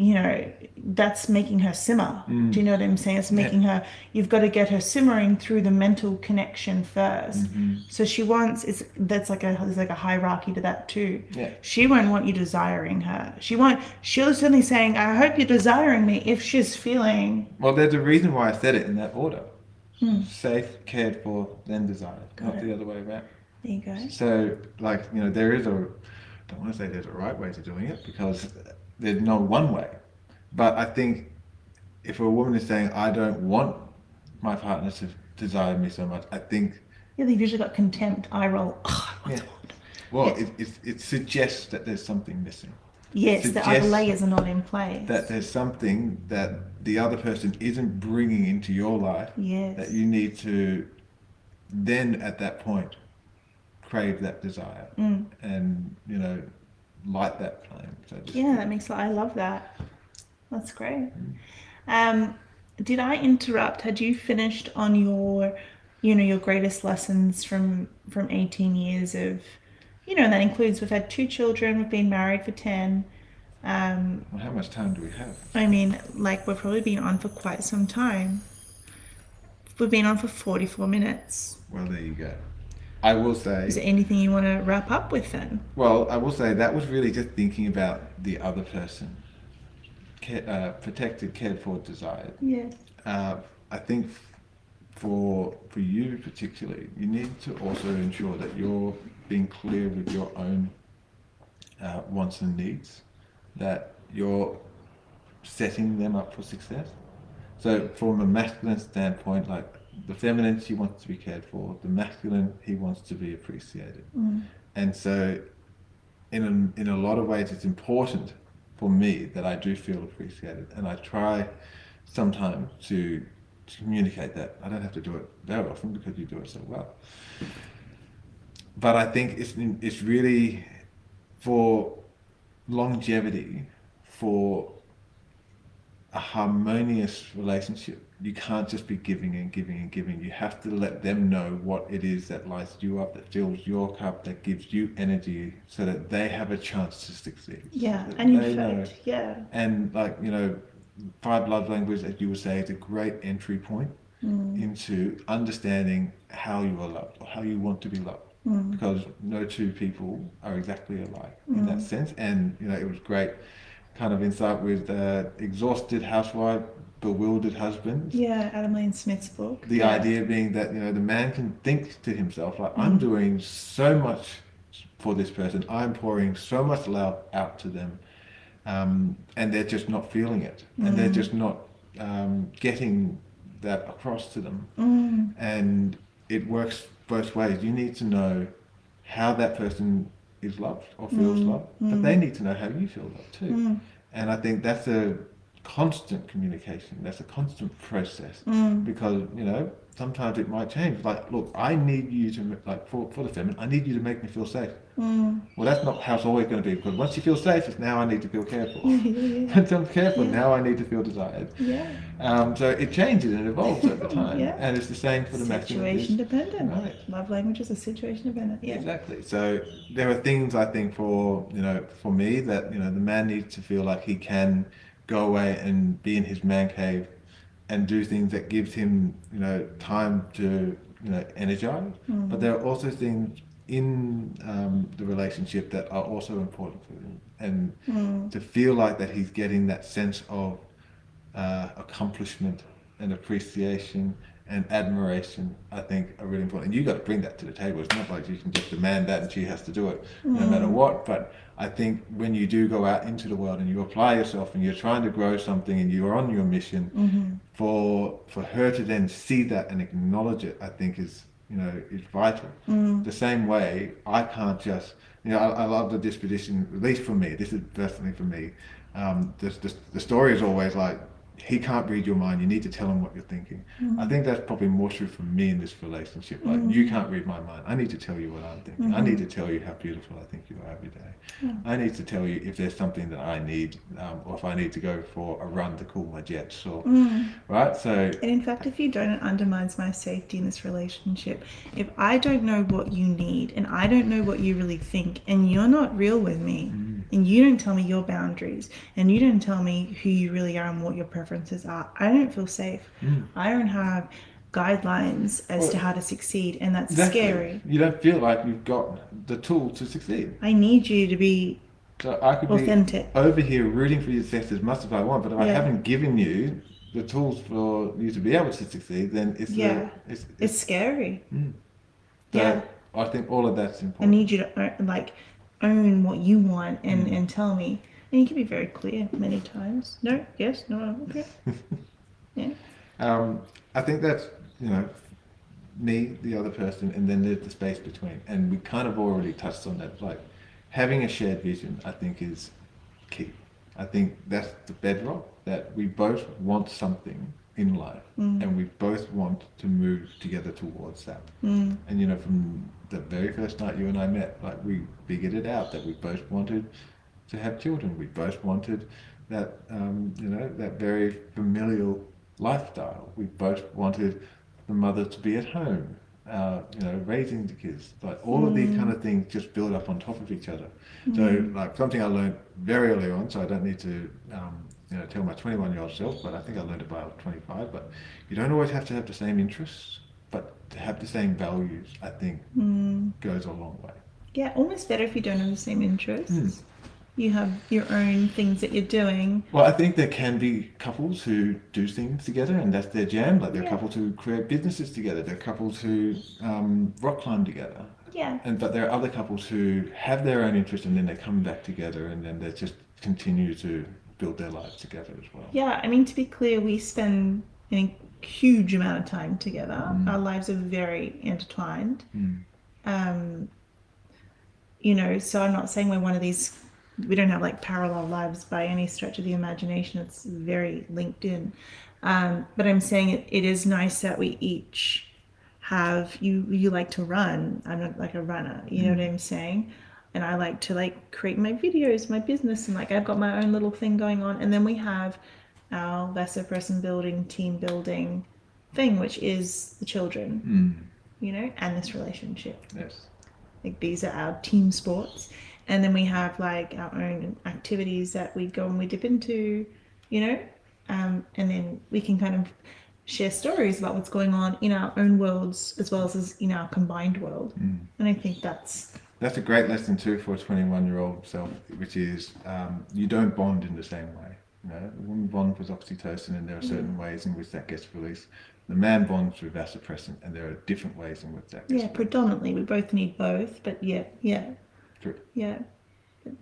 you know, that's making her simmer. Mm. Do you know what I'm saying? It's making her. You've got to get her simmering through the mental connection 1st mm-hmm. So she wants. It's that's like a there's like a hierarchy to that too. Yeah. She won't want you desiring her. She won't. She'll certainly saying, "I hope you're desiring me." If she's feeling Well, there's a reason why I said it in that order. Hmm. Safe, cared for, then desired. not it. the other way around. There you go. So, like, you know, there is a, I don't want to say there's a right way to doing it because there's no one way. But I think if a woman is saying, I don't want my partner to desire me so much, I think, Yeah, they've usually got contempt, eye roll. Oh, Yeah. well, Yeah. it, it, it suggests that there's something missing. Yes, the other layers are not in place. That there's something that the other person isn't bringing into your life yes. that you need to then at that point crave that desire Mm. and, you know, light that flame. So Yeah, that makes. I love that. That's great. Mm. Um, did I interrupt? Had you finished on your, you know, your greatest lessons from from eighteen years of, you know, and that includes we've had two children, we've been married for ten. Um, Well, how much time do we have? I mean, like we've probably been on for quite some time. We've been on for forty four minutes. Well, there you go. I will say, Is there anything you want to wrap up with then? well, I will say that was really just thinking about the other person. Ca- uh, protected, cared for, desired. Yeah. Uh, I think for for you particularly, you need to also ensure that you're being clear with your own uh, wants and needs, that you're setting them up for success. So, from a masculine standpoint, like the feminine, she wants to be cared for. The masculine, he wants to be appreciated. Mm. And so, in a, in a lot of ways, it's important for me that I do feel appreciated, and I try sometimes to, to communicate that. I don't have to do it very often because you do it so well. But I think it's it's really for longevity, for a harmonious relationship. You can't just be giving and giving and giving. You have to let them know what it is that lights you up, that fills your cup, that gives you energy, so that they have a chance to succeed. Yeah, and in they fact, yeah. And like you know, five love languages, as you would say, is a great entry point Mm. into understanding how you are loved or how you want to be loved. Mm. Because no two people are exactly alike in that Mm. sense. And you know, it was great kind of insight with uh, exhausted housewife, bewildered husband. Yeah, Adam Lane Smith's book. The yeah. idea being that you know the man can think to himself like I'm Mm. doing so much for this person, I'm pouring so much love out to them, um, and they're just not feeling it, and they're Mm. just not um, getting that across to them, Mm. and it works both ways. You need to know how that person is loved or feels Mm. loved, but Mm. they need to know how you feel loved too. Mm. And I think that's a constant communication. That's a constant process Mm. because you know sometimes it might change. Like, look, I need you to like for for the feminine, I need you to make me feel safe. Mm. Well, that's not how it's always going to be because once you feel safe, it's now I need to feel cared for. Yeah, Once I'm cared for, Yeah. now I need to feel desired. yeah. Um, so it changes and evolves over time, Yeah. and it's the same for the masculine. Situation dependent. Right. Love languages are situation dependent. Yeah. Exactly. So there are things I think for you know for me that you know the man needs to feel like he can go away and be in his man cave and do things that gives him you know time to you know energize. Mm. But there are also things in um, the relationship that are also important for him, and Mm. to feel like that he's getting that sense of uh, accomplishment and appreciation and admiration, I think are really important. And you've got to bring that to the table. It's not like you can just demand that and she has to do it no matter Mm. what. But I think when you do go out into the world and you apply yourself and you're trying to grow something and you're on your mission, Mhm. for for her to then see that and acknowledge it, I think is you know is vital. Mm. The same way I can't just you know I, I love the disposition at least for me. This is personally for me. Um, this, this, the story is always like he can't read your mind. You need to tell him what you're thinking. I think that's probably more true for me in this relationship. Like you can't read my mind. I need to tell you what I'm thinking. I need to tell you how beautiful I think you are every day. I need to tell you if there's something that I need, um, or if I need to go for a run to cool my jets, or Mm. right. So And in fact, if you don't, it undermines my safety in this relationship. If I don't know what you need and I don't know what you really think, and you're not real with me, and you don't tell me your boundaries, and you don't tell me who you really are and what your preferences are, I don't feel safe. Mm. I don't have guidelines as to how to succeed, and that's Exactly. scary. You don't feel like you've got the tool to succeed. I need you to be So I could authentic. be over here rooting for your success as much as I want, but if I haven't given you the tools for you to be able to succeed, then it's Yeah. the, it's, It's scary. Mm. So Yeah. I think all of that's important I need you to like own what you want and Mm. and tell me. And you can be very clear many times. No, yes, no, okay. yeah. Um, I think that's you know me, the other person, and then there's the space between. And we kind of already touched on that. Like having a shared vision, I think is key. I think that's the bedrock that we both want something in life, Mm. and we both want to move together towards that. Mm. And you know, from the very first night you and I met, like we figured it out that we both wanted to have children. We both wanted that, um, you know, that very familial lifestyle. We both wanted the mother to be at home, uh, you know, raising the kids. Like all of these kind of things just build up on top of each other. So, like something I learned very early on. So I don't need to, um, you know, tell my 21-year-old self, but I think I learned it by 25. But you don't always have to have the same interests, to have the same values, I think, Mm. goes a long way. Yeah, almost better if you don't have the same interests. Mm. You have your own things that you're doing. Well, I think there can be couples who do things together, and that's their jam. Like there are Yeah. couples who create businesses together. There are couples who um, rock climb together, Yeah. and but there are other couples who have their own interest, and then they come back together, and then they just continue to build their lives together as well. Yeah, I mean, to be clear, we spend a huge amount of time together. Mm. Our lives are very intertwined. Mm. Um, you know, so I'm not saying we're one of these, we don't have like parallel lives by any stretch of the imagination. It's very linked in. Um, but I'm saying it, it is nice that we each have, you, you like to run. I'm not like a runner, you know what I'm saying? And I like to like create my videos, my business, and like I've got my own little thing going on. And then we have our lesser person building, team building thing, which is the children, Mm. you know, and this relationship. Yes. Like these are our team sports. And then we have like our own activities that we go and we dip into, you know, um, and then we can kind of share stories about what's going on in our own worlds as well as in our combined world. Mm. And I think that's That's a great lesson too for a 21 year old self, which is um, you don't bond in the same way. You know, the woman bonds with oxytocin, and there are certain ways in which that gets released. The man bonds with vasopressin, and there are different ways in which that gets yeah, released. predominantly we both need both, but yeah, yeah, True. yeah.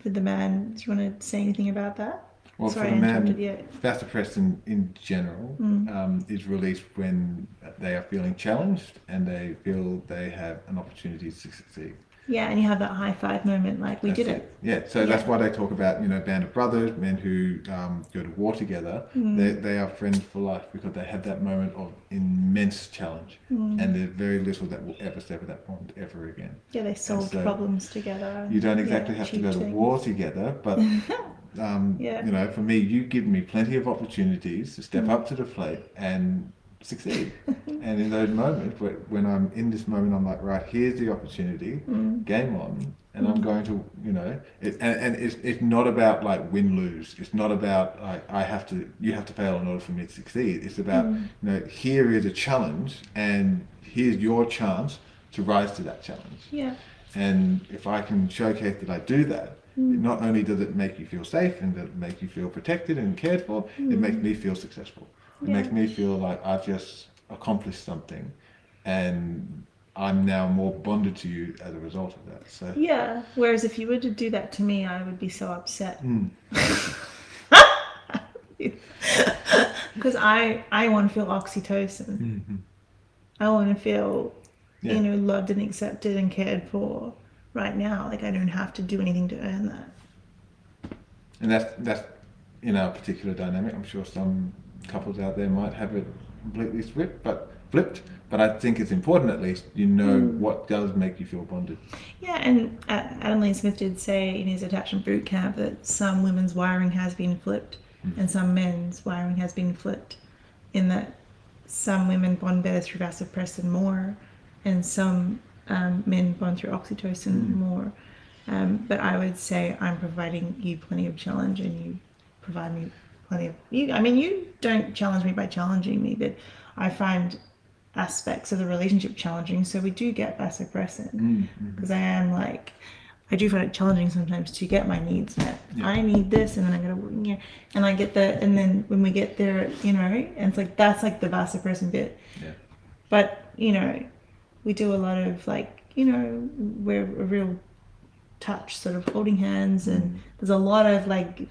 For the man, do you want to say anything about that? Well, Sorry, for the man, you. vasopressin in general Mm. um, is released when they are feeling challenged and they feel they have an opportunity to succeed. Yeah, and you have that high five moment, like we That's did it. Yeah, so that's why they talk about you know band of brothers, men who um, go to war together. Mm. They they are friends for life because they have that moment of immense challenge, Mm. and there's very little that will ever sever that bond ever again. Yeah, they solved so problems together. You don't Yeah, exactly have to go to war together, but um, Yeah. you know, for me, you give me plenty of opportunities to Mm. step up to the plate and succeed. and in those moments, when I'm in this moment, I'm like, right, here's the opportunity, Mm. game on, and I'm going to, you know, it, and, and it's, it's not about like win lose. It's not about like I have to, you have to fail in order for me to succeed. It's about, Mm. you know, here is a challenge, and here's your chance to rise to that challenge. Yeah. And if I can showcase that I do that, Mm. not only does it make you feel safe and it make you feel protected and cared for, it makes me feel successful. It. Yeah. makes me feel like I've just accomplished something and I'm now more bonded to you as a result of that. So, Yeah. Whereas if you were to do that to me, I would be so upset mm, because I I want to feel oxytocin. mhm. I want to feel Yeah. you know loved and accepted and cared for right now. Like I don't have to do anything to earn that. and that's, that's in our particular dynamic. I'm sure some couples out there might have it completely flipped, but flipped. But I think it's important at least you know Mm. what does make you feel bonded. Yeah, and Adam Lane Smith did say in his attachment boot camp that some women's wiring has been flipped Mm. and some men's wiring has been flipped. In that some women bond better through vasopressin more, and some um, men bond through oxytocin Mm. more. Um, but I would say I'm providing you plenty of challenge, and you provide me plenty of you. I mean, you don't challenge me by challenging me, but I find aspects of the relationship challenging. So we do get vasopressin Mm, mhm. because I am like, I do find it challenging sometimes to get my needs met. Yeah. I need this, and then I gotta, yeah, and I get that, and then when we get there, you know, and it's like that's like the vasopressin bit. Yeah. But you know, we do a lot of like, you know, we're a real touch, sort of holding hands, and there's a lot of like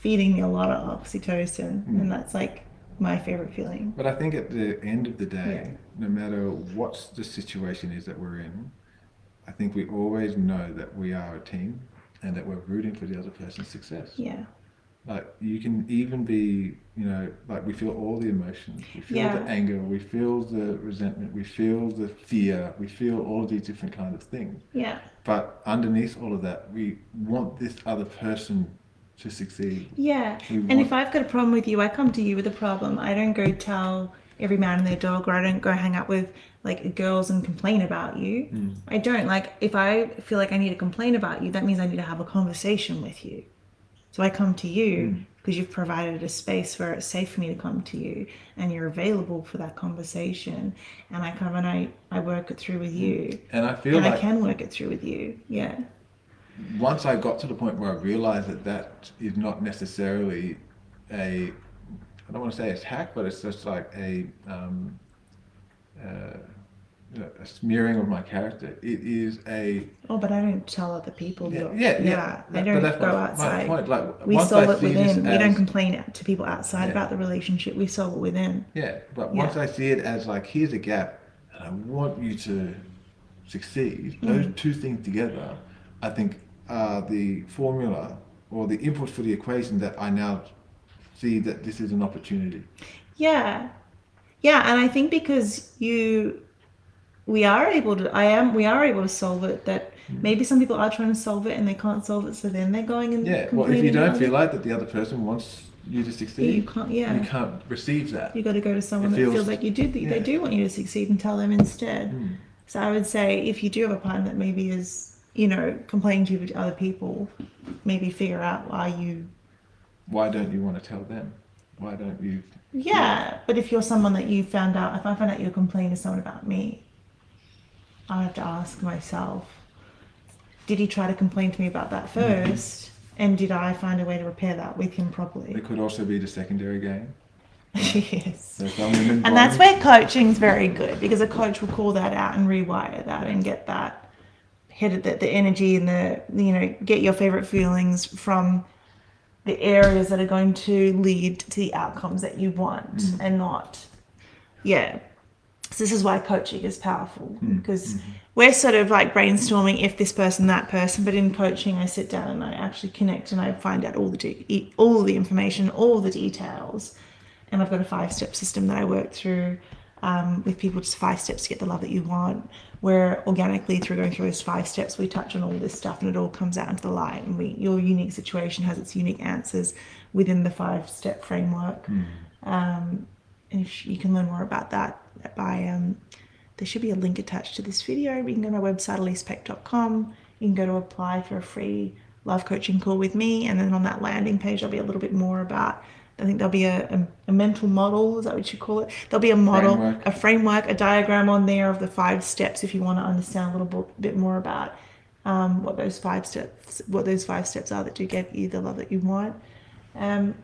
feeding me a lot of oxytocin, Mm. and that's like my favorite feeling. But I think at the end of the day, no matter what the situation is that we're in, I think we always know that we are a team and that we're rooting for the other person's success. Yeah, Like you can even be, you know, like we feel all the emotions. We feel Yeah. the anger, we feel the resentment, we feel the fear, we feel all of these different kind of things. yeah, But underneath all of that, we want this other person to succeed. yeah. And want- if I've got a problem with you, I come to you with a problem. I don't go tell every man and their dog, or I don't go hang out with like girls and complain about you. Mm. I don't. Like, if I feel like I need to complain about you, that means I need to have a conversation with you. So I come to you Mm. because you've provided a space where it's safe for me to come to you and you're available for that conversation. And I come and I, I work it through with you. and I feel And I can work it through with you. Yeah. Once I got to the point where I realized that that is not necessarily a, I don't want to say attack, but it's just like a, um, uh, you know, a smearing of my character. It is a, Oh, but I don't tell other people. yeah, that- yeah, yeah. I don't go my- my outside. point. Like, We solve I it within. We don't as- complain to people outside Yeah. about the relationship. We solve it within. Yeah, but Yeah. once I see it as like, here's a gap, and I want you to succeed, Mm. those two things together, I think are the formula or the input for the equation that I now see that this is an opportunity. Yeah. Yeah, and I think because you we are able to I am we are able to solve it that maybe some people are trying to solve it and they can't solve it so then they're going and. Yeah, well, if you don't feel like that the other person wants you to succeed, you can't yeah. you can't receive that. You got to go to someone It that feels feels- like you do they yeah. do want you to succeed and tell them instead. Mm. So I would say if you do have a partner that maybe is, you know, complaining to other people, maybe figure out why you Why don't you want to tell them? Why don't you? Yeah, but if you're someone that you found out, if I found out you're complaining to someone about me, I have to ask myself, did he try to complain to me about that mm-hmm. 1st And did I find a way to repair that with him properly? It could also be the secondary game. yes. So And that's where coaching's very good because a coach will call that out and rewire that and get that hit the, the energy and the you know get your favorite feelings from the areas that are going to lead to the outcomes that you want mm-hmm. and not yeah. So this is why coaching is powerful mm-hmm. because we're sort of like brainstorming if this person that person but in coaching i sit down and i actually connect and i find out all the de- all the information all the details and I've got a five step system that I work through um, with people, just five steps to get the love that you want. Where organically, through going through those five steps, we touch on all this stuff and it all comes out into the light. And we, your unique situation has its unique answers within the five step framework. Um, and if you can learn more about that by, um, there should be a link attached to this video. You can go to my website, elisepeck.com. You can go to apply for a free love coaching call with me. And then on that landing page, there'll be a little bit more about I think there'll be a, a, a mental model, is that what you call it? There'll be a model, Framework. a framework, a diagram on there of the five steps if you want to understand a little bit, more about um, what those five steps what those five steps are that do get you the love that you want. Um,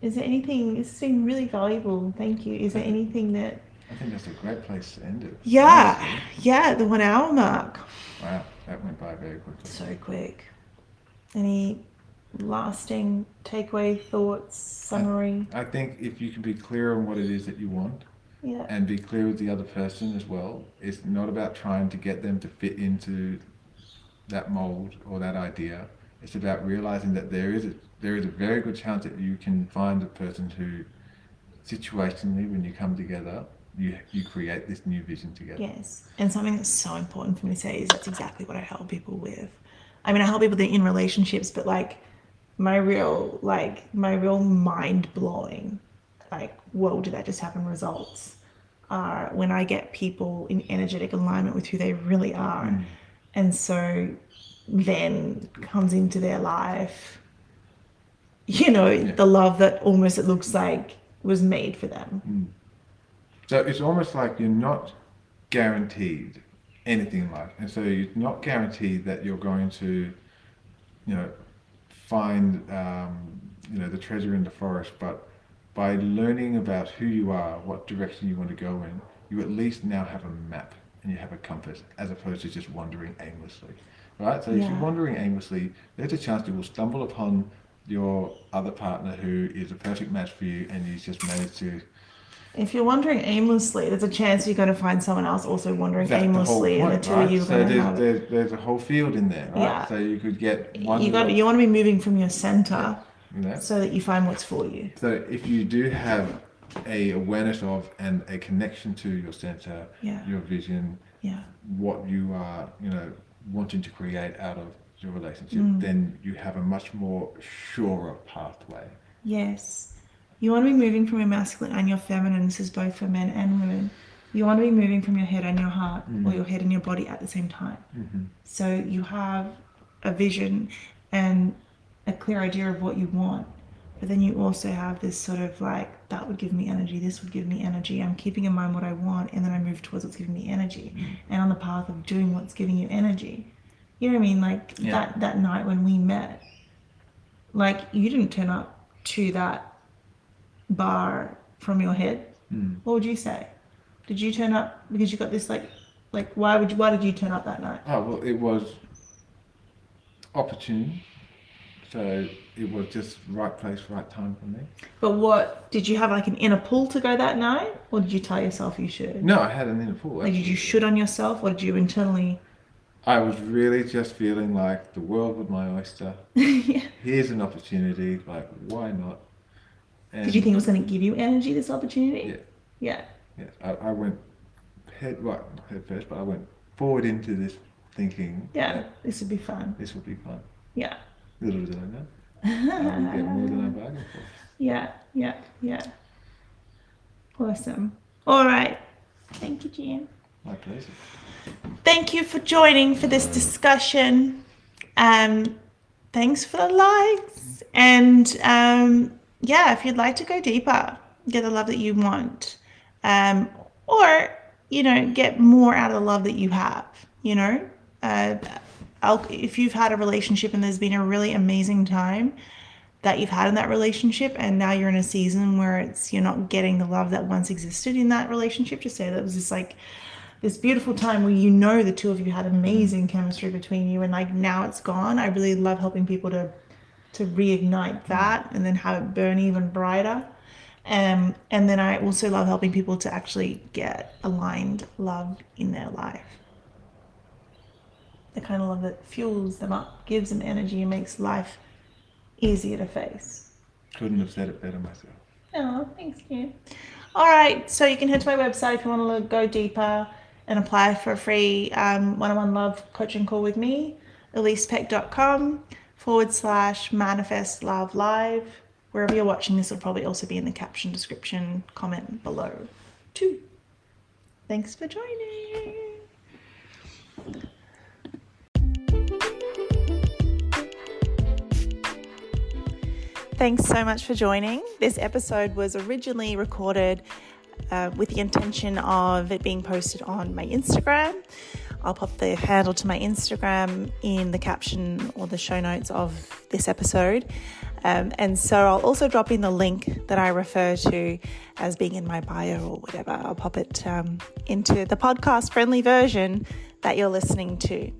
is there anything this has been really valuable, thank you. Is there anything that I think that's a great place to end it. Yeah, yeah, the one hour mark. Wow, that went by very quickly. So quick. Any lasting takeaway thoughts, summary? I think if you can be clear on what it is that you want Yeah. and be clear with the other person as well, it's not about trying to get them to fit into that mold or that idea. It's about realizing that there is a there is a very good chance that you can find a person who situationally when you come together you you create this new vision together. Yes. And something that's so important for me to say is that's exactly what I help people with. I mean, I help people that are in relationships, but like my real, like my real mind blowing, like, whoa, did that just happen? Results are when I get people in energetic alignment with who they really are. Mm. And so then comes into their life, you know, the love that almost it looks like was made for them. Mm. So it's almost like you're not guaranteed anything in life, and so you're not guaranteed that you're going to, you know, find um, you know the treasure in the forest. But by learning about who you are, what direction you want to go in, you at least now have a map and you have a compass, as opposed to just wandering aimlessly. Right? So if you're wandering aimlessly, there's a chance you will stumble upon your other partner who is a perfect match for you and you just managed to If you're wandering aimlessly, there's a chance you're going to find someone else also wandering That's the aimlessly, and the point, two right? of you are so going to there's, have. there's, there's a whole field in there, right? Yeah. So you could get one. You got. You want to be moving from your center know? so that you find what's for you. So if you do have a awareness of and a connection to your center, Yeah. your vision, Yeah. what you are, you know, wanting to create out of your relationship, Mm. then you have a much more surer pathway. Yes. You want to be moving from your masculine and your feminine. This is both for men and women. You want to be moving from your head and your heart, or your head and your body at the same time. Mm-hmm. So you have a vision and a clear idea of what you want. But then you also have this sort of like, that would give me energy, this would give me energy. I'm keeping in mind what I want, and then I move towards what's giving me energy. And on the path of doing what's giving you energy. You know what I mean? Like Yeah. that, that night when we met, like you didn't turn up to that bar from your head. Mm. What would you say? Did you turn up because you got this like, like why would you, why did you turn up that night? Oh well, it was opportune. So it was just right place, right time for me. But what did you have like an inner pull to go that night, or did you tell yourself you should? No, I had an inner pool. Like did you should on yourself, or did you internally? I was really just feeling like the world was my oyster. yeah. Here's an opportunity. Like, why not? And Did you think it was going to give you energy, this opportunity? Yeah. Yeah. Yes, I, I went head right head first, but I went forward into this thinking Yeah. that This would be fun. this would be fun. Yeah. Little did I know, I would get more than I bargained for. Yeah. Yeah. Yeah. Awesome. All right. Thank you, Jan. My pleasure. Thank you for joining for this discussion. Um, thanks for the likes. And um, yeah, if you'd like to go deeper, get the love that you want, um, or you know, get more out of the love that you have. You know, uh, if you've had a relationship and there's been a really amazing time that you've had in that relationship, and now you're in a season where it's you're not getting the love that once existed in that relationship, just say that was just like this beautiful time where you know the two of you had amazing chemistry between you and like now it's gone i really love helping people to to reignite that and then have it burn even brighter um, and then i also love helping people to actually get aligned love in their life the kind of love that fuels them up gives them energy and makes life easier to face Couldn't have said it better myself. Oh, thanks, you. All right, so you can head to my website if you want to go deeper and apply for a free um, one-on-one love coaching call with me, elisepeck.com forward slash manifest love live. Wherever you're watching this will probably also be in the caption description comment below too. Thanks for joining. Thanks so much for joining. This episode was originally recorded uh, with the intention of it being posted on my Instagram. I'll pop the handle to my Instagram in the caption or the show notes of this episode. Um, and so I'll also drop in the link that I refer to as being in my bio or whatever. I'll pop it um, into the podcast friendly version that you're listening to.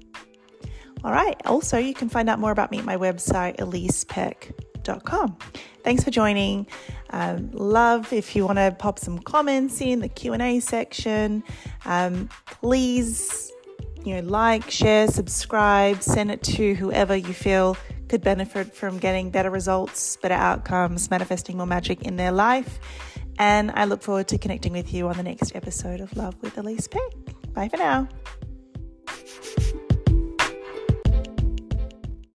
All right. Also, you can find out more about me at my website, elisepeck.com. Thanks for joining. Um, love if you want to pop some comments in the Q&A section. Um, please, you know, like, share, subscribe, send it to whoever you feel could benefit from getting better results, better outcomes, manifesting more magic in their life. And I look forward to connecting with you on the next episode of Love with Elise Peck. Bye for now.